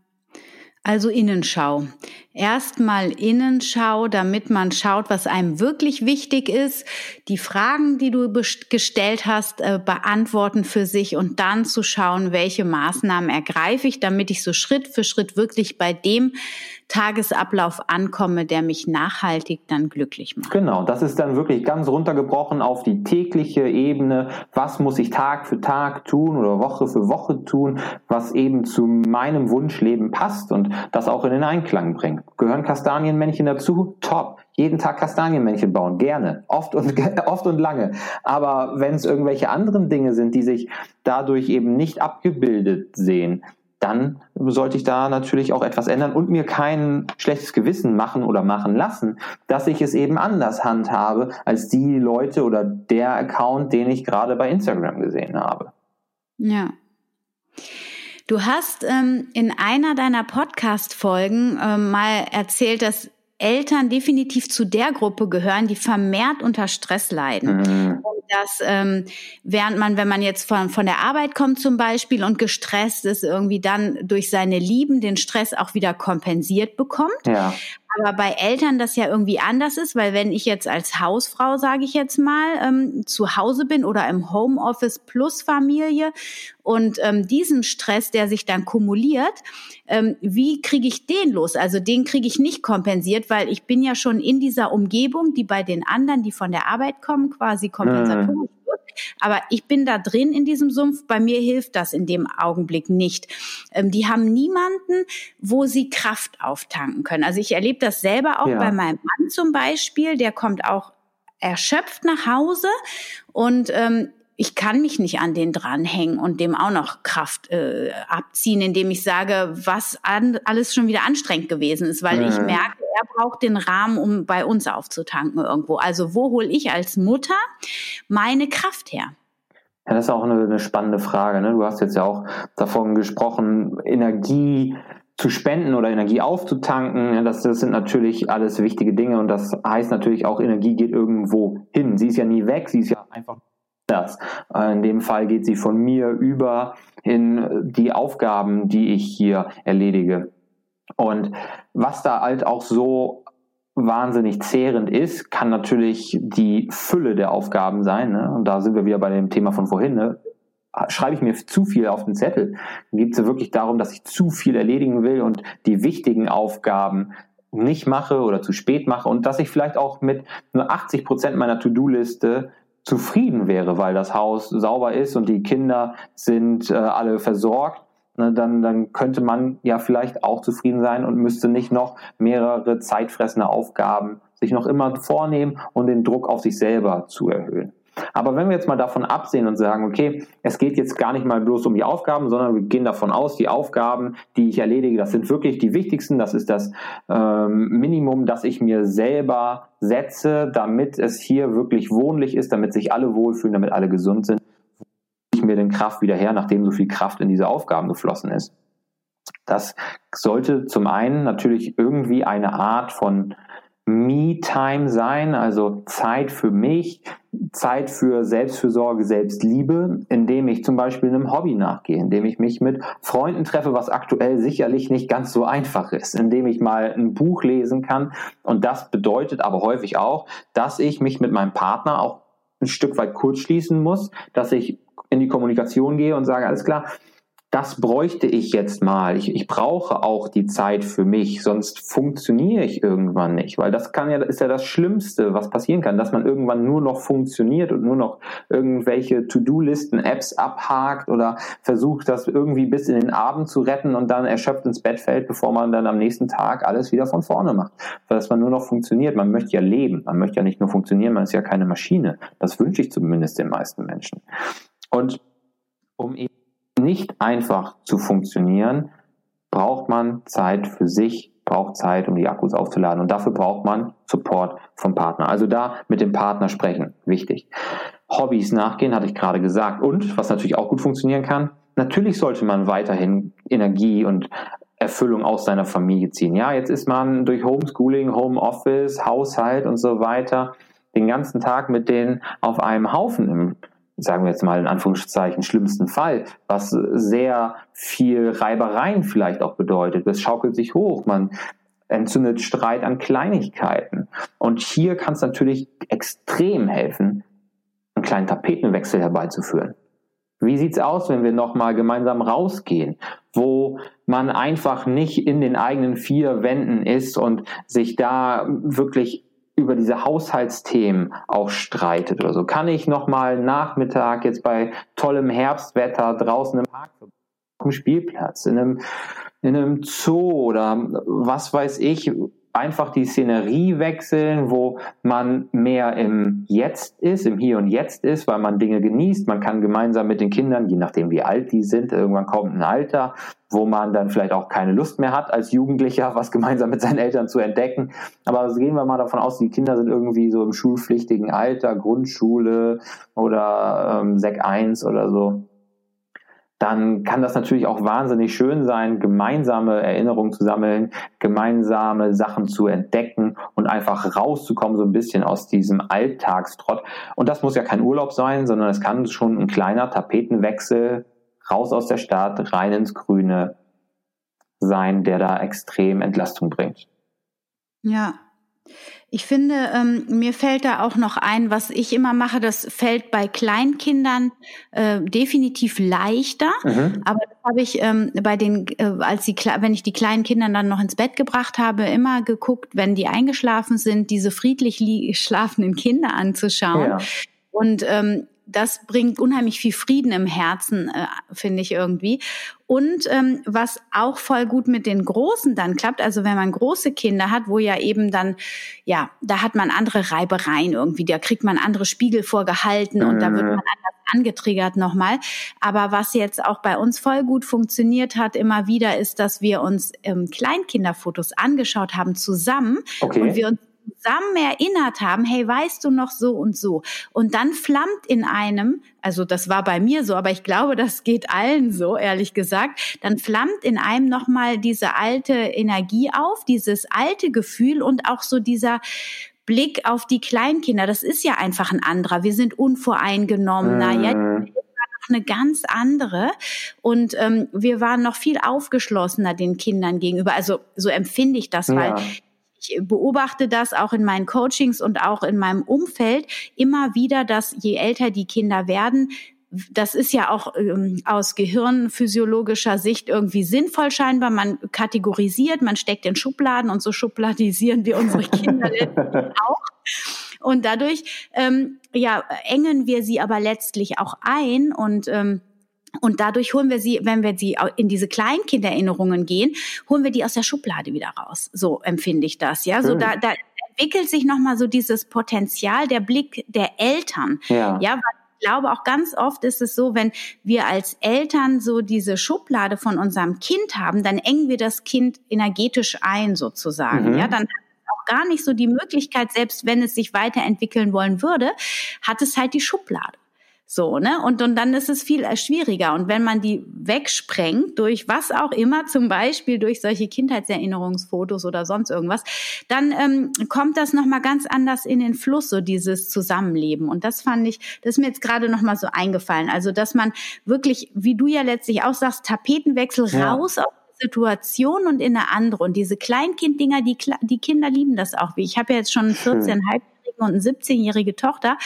Also Innenschau. Erstmal Innenschau, damit man schaut, was einem wirklich wichtig ist, die Fragen, die du gestellt hast, äh, beantworten für sich und dann zu schauen, welche Maßnahmen ergreife ich, damit ich so Schritt für Schritt wirklich bei dem Tagesablauf ankomme, der mich nachhaltig dann glücklich macht. Genau, das ist dann wirklich ganz runtergebrochen auf die tägliche Ebene. Was muss ich Tag für Tag tun oder Woche für Woche tun, was eben zu meinem Wunschleben passt und das auch in den Einklang bringt. Gehören Kastanienmännchen dazu? Top. Jeden Tag Kastanienmännchen bauen, gerne, oft und oft und lange. Aber wenn es irgendwelche anderen Dinge sind, die sich dadurch eben nicht abgebildet sehen, dann sollte ich da natürlich auch etwas ändern und mir kein schlechtes Gewissen machen oder machen lassen, dass ich es eben anders handhabe als die Leute oder der Account, den ich gerade bei Instagram gesehen habe. Ja. Du hast ähm, in einer deiner Podcast-Folgen ähm, mal erzählt, dass Eltern definitiv zu der Gruppe gehören, die vermehrt unter Stress leiden. Mhm. Und dass ähm, während man, wenn man jetzt von, von der Arbeit kommt zum Beispiel und gestresst ist, irgendwie dann durch seine Lieben den Stress auch wieder kompensiert bekommt. Ja. Aber bei Eltern das ja irgendwie anders ist, weil wenn ich jetzt als Hausfrau, sage ich jetzt mal, ähm, zu Hause bin oder im Homeoffice plus Familie und ähm, diesen Stress, der sich dann kumuliert, ähm, wie kriege ich den los? Also den kriege ich nicht kompensiert, weil ich bin ja schon in dieser Umgebung, die bei den anderen, die von der Arbeit kommen, quasi kompensatorisch mhm. Aber ich bin da drin in diesem Sumpf. Bei mir hilft das in dem Augenblick nicht. Ähm, die haben niemanden, wo sie Kraft auftanken können. Also ich erlebe das selber auch ja. bei meinem Mann zum Beispiel. Der kommt auch erschöpft nach Hause und ähm, ich kann mich nicht an den dranhängen und dem auch noch Kraft äh, abziehen, indem ich sage, was an, alles schon wieder anstrengend gewesen ist, weil mhm. ich merke, er braucht den Rahmen, um bei uns aufzutanken irgendwo. Also wo hole ich als Mutter meine Kraft her? Ja, das ist auch eine, eine spannende Frage. Ne? Du hast jetzt ja auch davon gesprochen, Energie zu spenden oder Energie aufzutanken. Das, das sind natürlich alles wichtige Dinge und das heißt natürlich auch, Energie geht irgendwo hin. Sie ist ja nie weg, sie ist ja einfach das. In dem Fall geht sie von mir über in die Aufgaben, die ich hier erledige. Und was da halt auch so wahnsinnig zehrend ist, kann natürlich die Fülle der Aufgaben sein. Ne? Und da sind wir wieder bei dem Thema von vorhin. Ne? Schreibe ich mir zu viel auf den Zettel, geht es wirklich darum, dass ich zu viel erledigen will und die wichtigen Aufgaben nicht mache oder zu spät mache und dass ich vielleicht auch mit nur 80 Prozent meiner To-Do-Liste zufrieden wäre, weil das Haus sauber ist und die Kinder sind äh, alle versorgt, ne, dann, dann könnte man ja vielleicht auch zufrieden sein und müsste nicht noch mehrere zeitfressende Aufgaben sich noch immer vornehmen und den Druck auf sich selber zu erhöhen. Aber wenn wir jetzt mal davon absehen und sagen, okay, es geht jetzt gar nicht mal bloß um die Aufgaben, sondern wir gehen davon aus, die Aufgaben, die ich erledige, das sind wirklich die wichtigsten, das ist das ähm, Minimum, das ich mir selber setze, damit es hier wirklich wohnlich ist, damit sich alle wohlfühlen, damit alle gesund sind, ich mir den Kraft wieder her, nachdem so viel Kraft in diese Aufgaben geflossen ist. Das sollte zum einen natürlich irgendwie eine Art von Me-Time sein, also Zeit für mich, Zeit für Selbstfürsorge, Selbstliebe, indem ich zum Beispiel einem Hobby nachgehe, indem ich mich mit Freunden treffe, was aktuell sicherlich nicht ganz so einfach ist, indem ich mal ein Buch lesen kann. Und das bedeutet aber häufig auch, dass ich mich mit meinem Partner auch ein Stück weit kurzschließen muss, dass ich in die Kommunikation gehe und sage, alles klar, das bräuchte ich jetzt mal. Ich, ich brauche auch die Zeit für mich, sonst funktioniere ich irgendwann nicht, weil das kann ja, ist ja das Schlimmste, was passieren kann, dass man irgendwann nur noch funktioniert und nur noch irgendwelche To-Do-Listen, Apps abhakt oder versucht, das irgendwie bis in den Abend zu retten und dann erschöpft ins Bett fällt, bevor man dann am nächsten Tag alles wieder von vorne macht. Weil dass man nur noch funktioniert. Man möchte ja leben. Man möchte ja nicht nur funktionieren, man ist ja keine Maschine. Das wünsche ich zumindest den meisten Menschen. Und um eben nicht einfach zu funktionieren, braucht man Zeit für sich, braucht Zeit, um die Akkus aufzuladen. Und dafür braucht man Support vom Partner. Also da mit dem Partner sprechen, wichtig. Hobbys nachgehen, hatte ich gerade gesagt. Und was natürlich auch gut funktionieren kann, natürlich sollte man weiterhin Energie und Erfüllung aus seiner Familie ziehen. Ja, jetzt ist man durch Homeschooling, Homeoffice, Haushalt und so weiter den ganzen Tag mit denen auf einem Haufen im sagen wir jetzt mal in Anführungszeichen, schlimmsten Fall, was sehr viel Reibereien vielleicht auch bedeutet. Es schaukelt sich hoch, man entzündet Streit an Kleinigkeiten. Und hier kann es natürlich extrem helfen, einen kleinen Tapetenwechsel herbeizuführen. Wie sieht's aus, wenn wir nochmal gemeinsam rausgehen, wo man einfach nicht in den eigenen vier Wänden ist und sich da wirklich über diese Haushaltsthemen auch streitet oder so. Kann ich nochmal Nachmittag jetzt bei tollem Herbstwetter draußen im Park auf dem Spielplatz, in einem, in einem Zoo oder was weiß ich, einfach die Szenerie wechseln, wo man mehr im Jetzt ist, im Hier und Jetzt ist, weil man Dinge genießt. Man kann gemeinsam mit den Kindern, je nachdem wie alt die sind, irgendwann kommt ein Alter, wo man dann vielleicht auch keine Lust mehr hat, als Jugendlicher was gemeinsam mit seinen Eltern zu entdecken. Aber gehen wir mal davon aus, die Kinder sind irgendwie so im schulpflichtigen Alter, Grundschule oder ähm, Sek 1 oder so dann kann das natürlich auch wahnsinnig schön sein, gemeinsame Erinnerungen zu sammeln, gemeinsame Sachen zu entdecken und einfach rauszukommen, so ein bisschen aus diesem Alltagstrott. Und das muss ja kein Urlaub sein, sondern es kann schon ein kleiner Tapetenwechsel raus aus der Stadt, rein ins Grüne sein, der da extrem Entlastung bringt. Ja, ich finde, ähm, mir fällt da auch noch ein, was ich immer mache, das fällt bei Kleinkindern äh, definitiv leichter. Mhm. Aber das habe ich ähm, bei den, äh, als die, wenn ich die kleinen Kinder dann noch ins Bett gebracht habe, immer geguckt, wenn die eingeschlafen sind, diese friedlich schlafenden Kinder anzuschauen. Ja. Und ähm, das bringt unheimlich viel Frieden im Herzen, äh, finde ich irgendwie. Und ähm, was auch voll gut mit den Großen dann klappt, also wenn man große Kinder hat, wo ja eben dann, ja, da hat man andere Reibereien irgendwie, da kriegt man andere Spiegel vorgehalten und mhm. da wird mhm. man anders angetriggert nochmal. Aber was jetzt auch bei uns voll gut funktioniert hat immer wieder, ist, dass wir uns ähm, Kleinkinderfotos angeschaut haben zusammen okay. und wir uns zusammen erinnert haben, hey, weißt du noch so und so? Und dann flammt in einem, also das war bei mir so, aber ich glaube, das geht allen so, ehrlich gesagt, dann flammt in einem nochmal diese alte Energie auf, dieses alte Gefühl und auch so dieser Blick auf die Kleinkinder. Das ist ja einfach ein anderer. Wir sind unvoreingenommener. Mhm. Ja, eine ganz andere und ähm, wir waren noch viel aufgeschlossener den Kindern gegenüber. Also so empfinde ich das, ja. weil ich beobachte das auch in meinen Coachings und auch in meinem Umfeld immer wieder, dass je älter die Kinder werden, das ist ja auch ähm, aus gehirnphysiologischer Sicht irgendwie sinnvoll scheinbar. Man kategorisiert, man steckt in Schubladen und so schubladisieren wir unsere Kinder auch. Und dadurch ähm, ja, engen wir sie aber letztlich auch ein und ähm, und dadurch holen wir sie, wenn wir sie in diese Kleinkindererinnerungen gehen, holen wir die aus der Schublade wieder raus. So empfinde ich das, ja. So da, da entwickelt sich nochmal so dieses Potenzial, der Blick der Eltern. Ja. ja ich glaube auch ganz oft ist es so, wenn wir als Eltern so diese Schublade von unserem Kind haben, dann engen wir das Kind energetisch ein sozusagen. Mhm. Ja, dann auch gar nicht so die Möglichkeit, selbst wenn es sich weiterentwickeln wollen würde, hat es halt die Schublade. So, ne? Und, und dann ist es viel schwieriger. Und wenn man die wegsprengt, durch was auch immer, zum Beispiel durch solche Kindheitserinnerungsfotos oder sonst irgendwas, dann ähm, kommt das nochmal ganz anders in den Fluss, so dieses Zusammenleben. Und das fand ich, das ist mir jetzt gerade nochmal so eingefallen. Also, dass man wirklich, wie du ja letztlich auch sagst, Tapetenwechsel ja. raus aus Situation und in eine andere. Und diese Kleinkinddinger, die, die Kinder lieben das auch. Wie ich habe ja jetzt schon 14,5 und eine 17-jährige Tochter.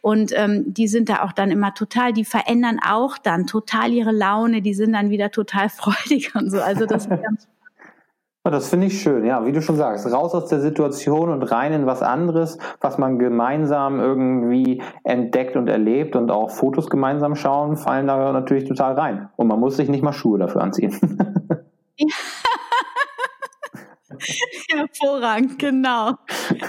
Und ähm, die sind da auch dann immer total, die verändern auch dann total ihre Laune, die sind dann wieder total freudig und so. Also das ist ganz das finde ich schön, ja, wie du schon sagst, raus aus der Situation und rein in was anderes, was man gemeinsam irgendwie entdeckt und erlebt und auch Fotos gemeinsam schauen, fallen da natürlich total rein. Und man muss sich nicht mal Schuhe dafür anziehen. Ja. Hervorragend, genau.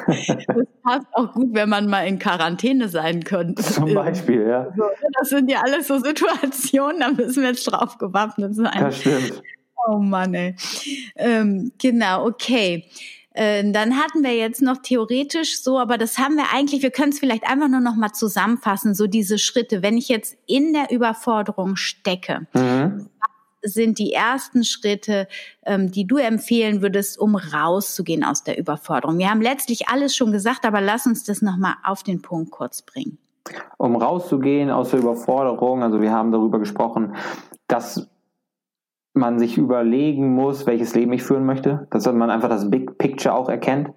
Das passt auch gut, wenn man mal in Quarantäne sein könnte. Zum Beispiel, ja. Das sind ja alles so Situationen, da müssen wir jetzt drauf gewappnet sein. Das stimmt. Oh Mann, ey. Ähm, genau, okay. Äh, dann hatten wir jetzt noch theoretisch so, aber das haben wir eigentlich, wir können es vielleicht einfach nur noch mal zusammenfassen, so diese Schritte. Wenn ich jetzt in der Überforderung stecke, mhm sind die ersten Schritte, ähm, die du empfehlen würdest, um rauszugehen aus der Überforderung? Wir haben letztlich alles schon gesagt, aber lass uns das nochmal auf den Punkt kurz bringen. Um rauszugehen aus der Überforderung, also wir haben darüber gesprochen, dass man sich überlegen muss, welches Leben ich führen möchte, dass man einfach das Big Picture auch erkennt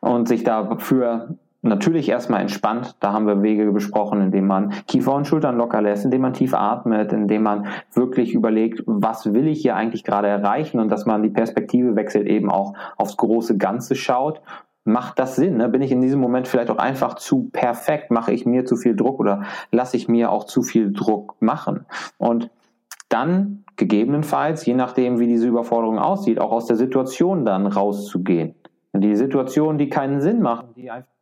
und sich dafür natürlich erstmal entspannt. Da haben wir Wege besprochen, indem man Kiefer und Schultern locker lässt, indem man tief atmet, indem man wirklich überlegt, was will ich hier eigentlich gerade erreichen und dass man die Perspektive wechselt, eben auch aufs große Ganze schaut. Macht das Sinn? Ne? Bin ich in diesem Moment vielleicht auch einfach zu perfekt? Mache ich mir zu viel Druck oder lasse ich mir auch zu viel Druck machen? Und dann gegebenenfalls, je nachdem, wie diese Überforderung aussieht, auch aus der Situation dann rauszugehen. Die Situation, die keinen Sinn macht, die einfach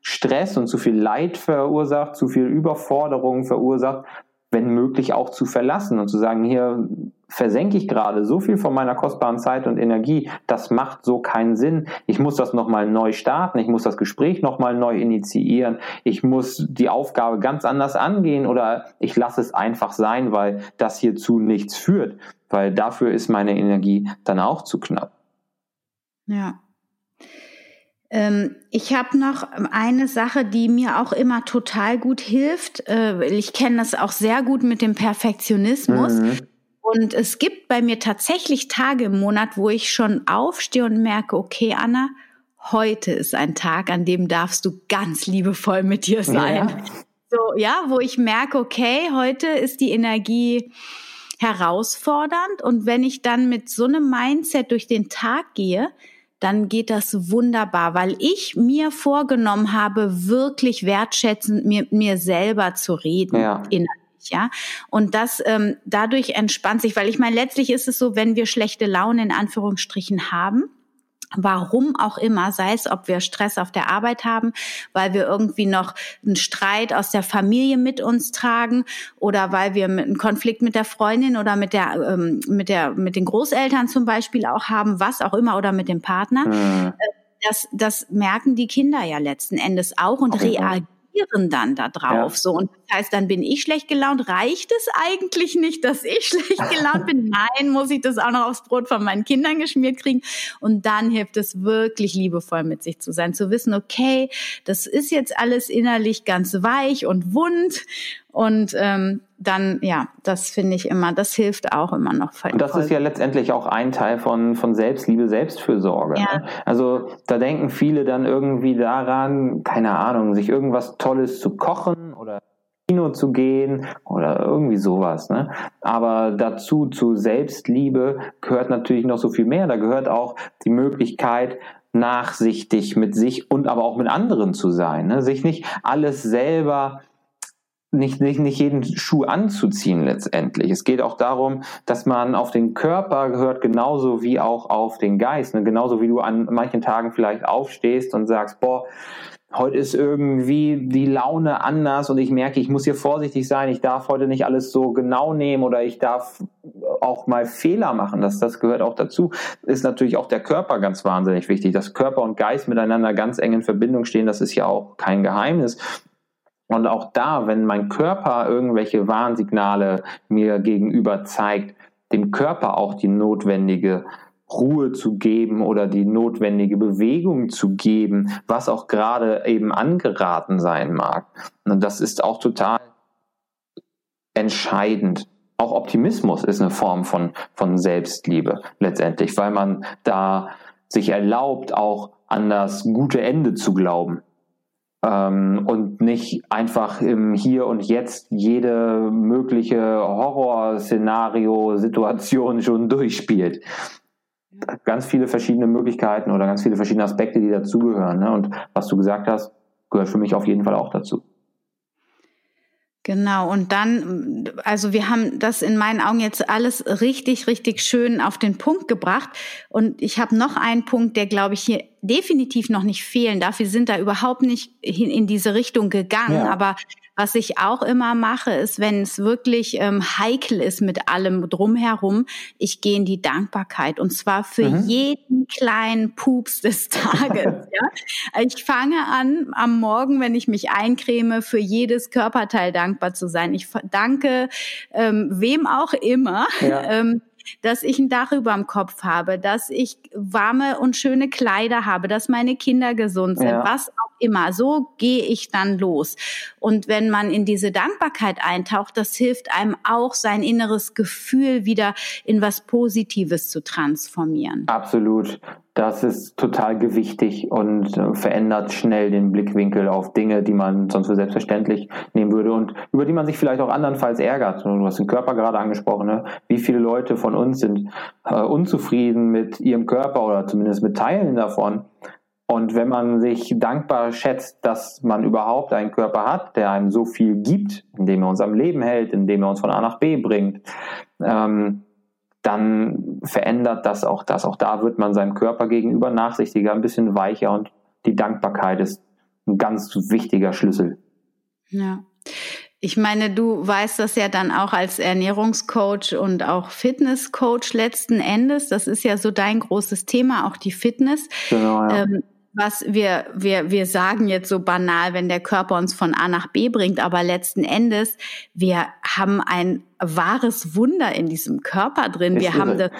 Stress und zu viel Leid verursacht, zu viel Überforderung verursacht, wenn möglich auch zu verlassen und zu sagen, hier versenke ich gerade so viel von meiner kostbaren Zeit und Energie, das macht so keinen Sinn. Ich muss das nochmal neu starten, ich muss das Gespräch nochmal neu initiieren, ich muss die Aufgabe ganz anders angehen oder ich lasse es einfach sein, weil das hierzu nichts führt, weil dafür ist meine Energie dann auch zu knapp. Ja. Ähm, ich habe noch eine Sache, die mir auch immer total gut hilft. Äh, ich kenne das auch sehr gut mit dem Perfektionismus. Mhm. Und es gibt bei mir tatsächlich Tage im Monat, wo ich schon aufstehe und merke, okay, Anna, heute ist ein Tag, an dem darfst du ganz liebevoll mit dir sein. Ja. So, ja, wo ich merke, okay, heute ist die Energie herausfordernd. Und wenn ich dann mit so einem Mindset durch den Tag gehe, dann geht das wunderbar, weil ich mir vorgenommen habe, wirklich wertschätzend mit mir selber zu reden. Ja. Ja, und das ähm, dadurch entspannt sich, weil ich meine, letztlich ist es so, wenn wir schlechte Laune in Anführungsstrichen haben, Warum auch immer, sei es, ob wir Stress auf der Arbeit haben, weil wir irgendwie noch einen Streit aus der Familie mit uns tragen oder weil wir einen Konflikt mit der Freundin oder mit der ähm, mit der mit den Großeltern zum Beispiel auch haben, was auch immer oder mit dem Partner. Mhm. Das, das merken die Kinder ja letzten Endes auch und okay. reagieren reagieren dann da drauf. Ja. So, und das heißt, dann bin ich schlecht gelaunt. Reicht es eigentlich nicht, dass ich schlecht gelaunt bin? Nein, muss ich das auch noch aufs Brot von meinen Kindern geschmiert kriegen? Und dann hilft es wirklich liebevoll mit sich zu sein, zu wissen, okay, das ist jetzt alles innerlich ganz weich und wund und ähm, dann, ja, das finde ich immer, das hilft auch immer noch. Und das ist ja letztendlich auch ein Teil von, von Selbstliebe, Selbstfürsorge. Ja. Ne? Also da denken viele dann irgendwie daran, keine Ahnung, sich irgendwas Tolles zu kochen oder Kino zu gehen oder irgendwie sowas. Ne? Aber dazu, zu Selbstliebe, gehört natürlich noch so viel mehr. Da gehört auch die Möglichkeit, nachsichtig mit sich und aber auch mit anderen zu sein. Ne? Sich nicht alles selber nicht, nicht, nicht jeden Schuh anzuziehen letztendlich. Es geht auch darum, dass man auf den Körper gehört, genauso wie auch auf den Geist. Ne? Genauso wie du an manchen Tagen vielleicht aufstehst und sagst, boah, heute ist irgendwie die Laune anders und ich merke, ich muss hier vorsichtig sein, ich darf heute nicht alles so genau nehmen oder ich darf auch mal Fehler machen. Das, das gehört auch dazu. Ist natürlich auch der Körper ganz wahnsinnig wichtig. Dass Körper und Geist miteinander ganz eng in Verbindung stehen, das ist ja auch kein Geheimnis. Und auch da, wenn mein Körper irgendwelche Warnsignale mir gegenüber zeigt, dem Körper auch die notwendige Ruhe zu geben oder die notwendige Bewegung zu geben, was auch gerade eben angeraten sein mag. Und das ist auch total entscheidend. Auch Optimismus ist eine Form von, von Selbstliebe letztendlich, weil man da sich erlaubt, auch an das gute Ende zu glauben ähm, und nicht einfach im Hier und Jetzt jede mögliche Horrorszenario, Situation schon durchspielt. Ganz viele verschiedene Möglichkeiten oder ganz viele verschiedene Aspekte, die dazugehören. Ne? Und was du gesagt hast, gehört für mich auf jeden Fall auch dazu. Genau, und dann, also wir haben das in meinen Augen jetzt alles richtig, richtig schön auf den Punkt gebracht. Und ich habe noch einen Punkt, der, glaube ich, hier definitiv noch nicht fehlen darf. Wir sind da überhaupt nicht in diese Richtung gegangen. Ja. Aber was ich auch immer mache, ist, wenn es wirklich ähm, heikel ist mit allem drumherum, ich gehe in die Dankbarkeit und zwar für mhm. jeden kleinen Pups des Tages. ja? Ich fange an, am Morgen, wenn ich mich eincreme, für jedes Körperteil dankbar zu sein. Ich danke ähm, wem auch immer. Ja. Ähm, dass ich ein Dach über dem Kopf habe, dass ich warme und schöne Kleider habe, dass meine Kinder gesund sind, ja. was immer. So gehe ich dann los. Und wenn man in diese Dankbarkeit eintaucht, das hilft einem auch, sein inneres Gefühl wieder in was Positives zu transformieren. Absolut. Das ist total gewichtig und äh, verändert schnell den Blickwinkel auf Dinge, die man sonst für selbstverständlich nehmen würde und über die man sich vielleicht auch andernfalls ärgert. Du hast den Körper gerade angesprochen. Ne? Wie viele Leute von uns sind äh, unzufrieden mit ihrem Körper oder zumindest mit Teilen davon? Und wenn man sich dankbar schätzt, dass man überhaupt einen Körper hat, der einem so viel gibt, indem er uns am Leben hält, indem er uns von A nach B bringt, ähm, dann verändert das auch das. Auch da wird man seinem Körper gegenüber nachsichtiger, ein bisschen weicher und die Dankbarkeit ist ein ganz wichtiger Schlüssel. Ja. Ich meine, du weißt das ja dann auch als Ernährungscoach und auch Fitnesscoach letzten Endes. Das ist ja so dein großes Thema, auch die Fitness. Genau, ja. ähm, was wir, wir, wir sagen jetzt so banal, wenn der Körper uns von A nach B bringt, aber letzten Endes, wir haben ein wahres Wunder in diesem Körper drin. Wir haben das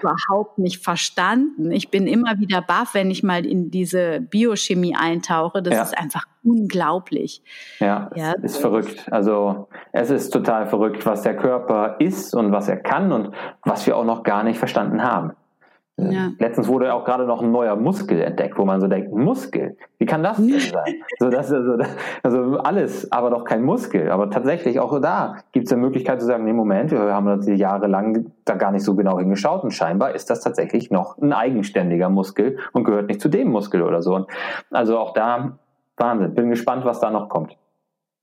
überhaupt nicht verstanden. Ich bin immer wieder baff, wenn ich mal in diese Biochemie eintauche. Das ja. ist einfach unglaublich. Ja, ja, ist verrückt. Also es ist total verrückt, was der Körper ist und was er kann und was wir auch noch gar nicht verstanden haben. Ja. Letztens wurde auch gerade noch ein neuer Muskel entdeckt, wo man so denkt, Muskel, wie kann das denn sein? so, das, also, also alles, aber doch kein Muskel. Aber tatsächlich, auch da gibt es eine Möglichkeit zu sagen, nee, Moment, wir haben das jahrelang da gar nicht so genau hingeschaut und scheinbar ist das tatsächlich noch ein eigenständiger Muskel und gehört nicht zu dem Muskel oder so. Und also auch da, Wahnsinn, bin gespannt, was da noch kommt.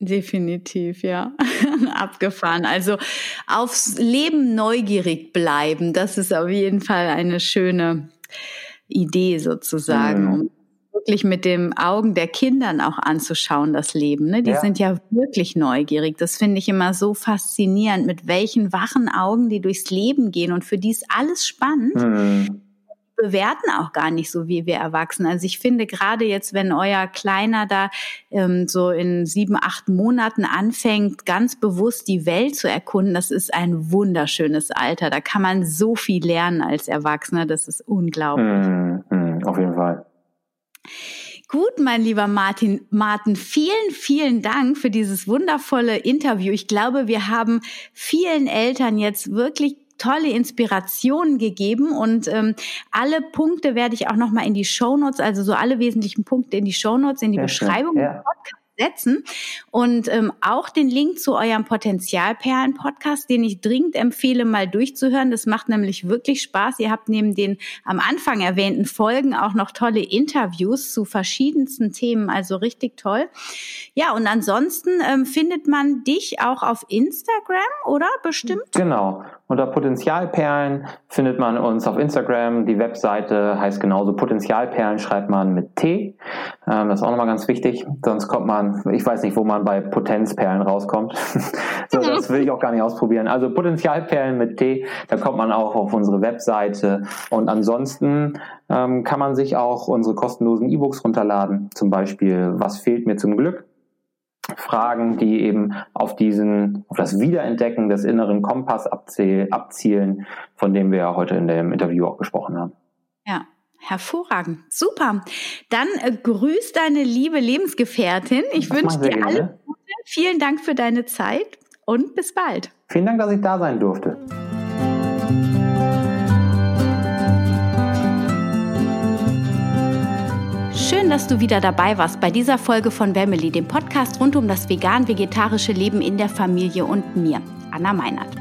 Definitiv, ja. Abgefahren. Also aufs Leben neugierig bleiben, das ist auf jeden Fall eine schöne Idee sozusagen, mhm. um wirklich mit den Augen der Kindern auch anzuschauen, das Leben. Ne? Die ja. sind ja wirklich neugierig. Das finde ich immer so faszinierend, mit welchen wachen Augen die durchs Leben gehen. Und für die ist alles spannend. Mhm bewerten auch gar nicht so wie wir Erwachsenen. Also ich finde gerade jetzt, wenn euer Kleiner da ähm, so in sieben, acht Monaten anfängt, ganz bewusst die Welt zu erkunden, das ist ein wunderschönes Alter. Da kann man so viel lernen als Erwachsener. Das ist unglaublich. Mm, mm, auf jeden Fall. Gut, mein lieber Martin. Martin, vielen, vielen Dank für dieses wundervolle Interview. Ich glaube, wir haben vielen Eltern jetzt wirklich tolle Inspirationen gegeben und ähm, alle Punkte werde ich auch noch mal in die Show Notes, also so alle wesentlichen Punkte in die Show Notes, in die Sehr Beschreibung ja. des Podcasts setzen. Und ähm, auch den Link zu eurem Potenzialperlen-Podcast, den ich dringend empfehle, mal durchzuhören. Das macht nämlich wirklich Spaß. Ihr habt neben den am Anfang erwähnten Folgen auch noch tolle Interviews zu verschiedensten Themen. Also richtig toll. Ja, und ansonsten ähm, findet man dich auch auf Instagram, oder? Bestimmt? Genau. Unter Potenzialperlen findet man uns auf Instagram. Die Webseite heißt genauso Potenzialperlen, schreibt man mit T. Ähm, das ist auch nochmal ganz wichtig. Sonst kommt man, ich weiß nicht, wo man bei Potenzperlen rauskommt. so, das will ich auch gar nicht ausprobieren. Also Potenzialperlen mit T, da kommt man auch auf unsere Webseite. Und ansonsten ähm, kann man sich auch unsere kostenlosen E-Books runterladen. Zum Beispiel, was fehlt mir zum Glück? Fragen, die eben auf diesen, auf das Wiederentdecken des inneren Kompass abzielen, von dem wir ja heute in dem Interview auch gesprochen haben. Ja, hervorragend. Super. Dann äh, grüß deine liebe Lebensgefährtin. Ich wünsche dir alles Gute. Vielen Dank für deine Zeit und bis bald. Vielen Dank, dass ich da sein durfte. Dass du wieder dabei warst bei dieser Folge von Family, dem Podcast rund um das vegan-vegetarische Leben in der Familie und mir, Anna Meinert.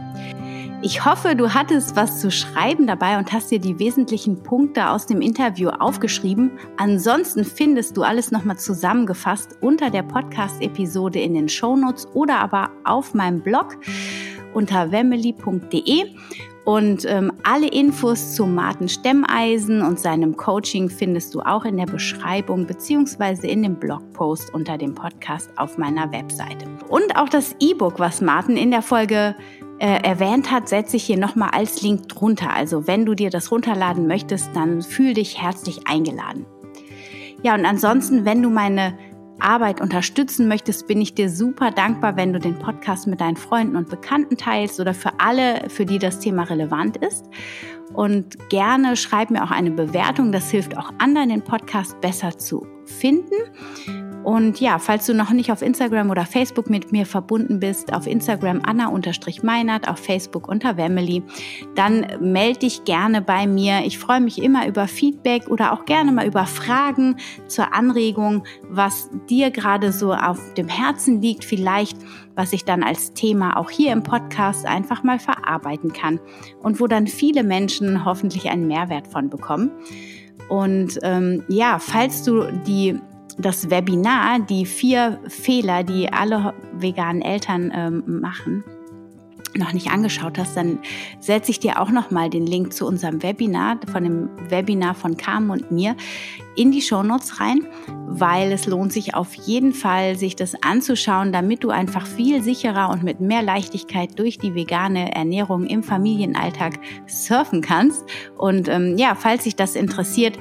Ich hoffe, du hattest was zu schreiben dabei und hast dir die wesentlichen Punkte aus dem Interview aufgeschrieben. Ansonsten findest du alles nochmal zusammengefasst unter der Podcast-Episode in den Shownotes oder aber auf meinem Blog unter wemmeli.de. Und ähm, alle Infos zu Martin Stemmeisen und seinem Coaching findest du auch in der Beschreibung beziehungsweise in dem Blogpost unter dem Podcast auf meiner Webseite. Und auch das E-Book, was Martin in der Folge äh, erwähnt hat, setze ich hier nochmal als Link drunter. Also wenn du dir das runterladen möchtest, dann fühl dich herzlich eingeladen. Ja, und ansonsten, wenn du meine Arbeit unterstützen möchtest, bin ich dir super dankbar, wenn du den Podcast mit deinen Freunden und Bekannten teilst oder für alle, für die das Thema relevant ist. Und gerne schreib mir auch eine Bewertung. Das hilft auch anderen, den Podcast besser zu finden. Und ja, falls du noch nicht auf Instagram oder Facebook mit mir verbunden bist, auf Instagram Anna-Meinert, auf Facebook unter Wemily, dann melde dich gerne bei mir. Ich freue mich immer über Feedback oder auch gerne mal über Fragen zur Anregung, was dir gerade so auf dem Herzen liegt, vielleicht was ich dann als Thema auch hier im Podcast einfach mal verarbeiten kann und wo dann viele Menschen hoffentlich einen Mehrwert von bekommen. Und ähm, ja, falls du die das Webinar, die vier Fehler, die alle veganen Eltern ähm, machen, noch nicht angeschaut hast, dann setze ich dir auch noch mal den Link zu unserem Webinar, von dem Webinar von Carmen und mir. In die Shownotes rein, weil es lohnt sich auf jeden Fall, sich das anzuschauen, damit du einfach viel sicherer und mit mehr Leichtigkeit durch die vegane Ernährung im Familienalltag surfen kannst. Und ähm, ja, falls sich das interessiert,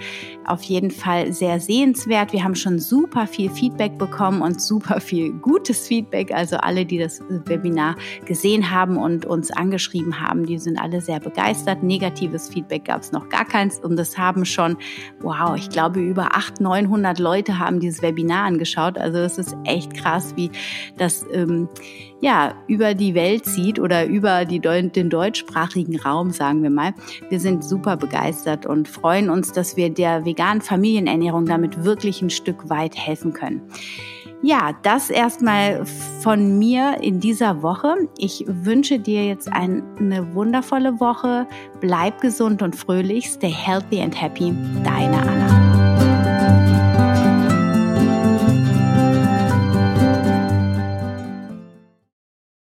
auf jeden Fall sehr sehenswert. Wir haben schon super viel Feedback bekommen und super viel gutes Feedback. Also alle, die das Webinar gesehen haben und uns angeschrieben haben, die sind alle sehr begeistert. Negatives Feedback gab es noch gar keins und das haben schon, wow, ich glaube über 800, 900 Leute haben dieses Webinar angeschaut. Also das ist echt krass, wie das ähm, ja über die Welt zieht oder über die, den deutschsprachigen Raum, sagen wir mal. Wir sind super begeistert und freuen uns, dass wir der veganen Familienernährung damit wirklich ein Stück weit helfen können. Ja, das erstmal von mir in dieser Woche. Ich wünsche dir jetzt eine wundervolle Woche. Bleib gesund und fröhlich. Stay healthy and happy. Deine Anna.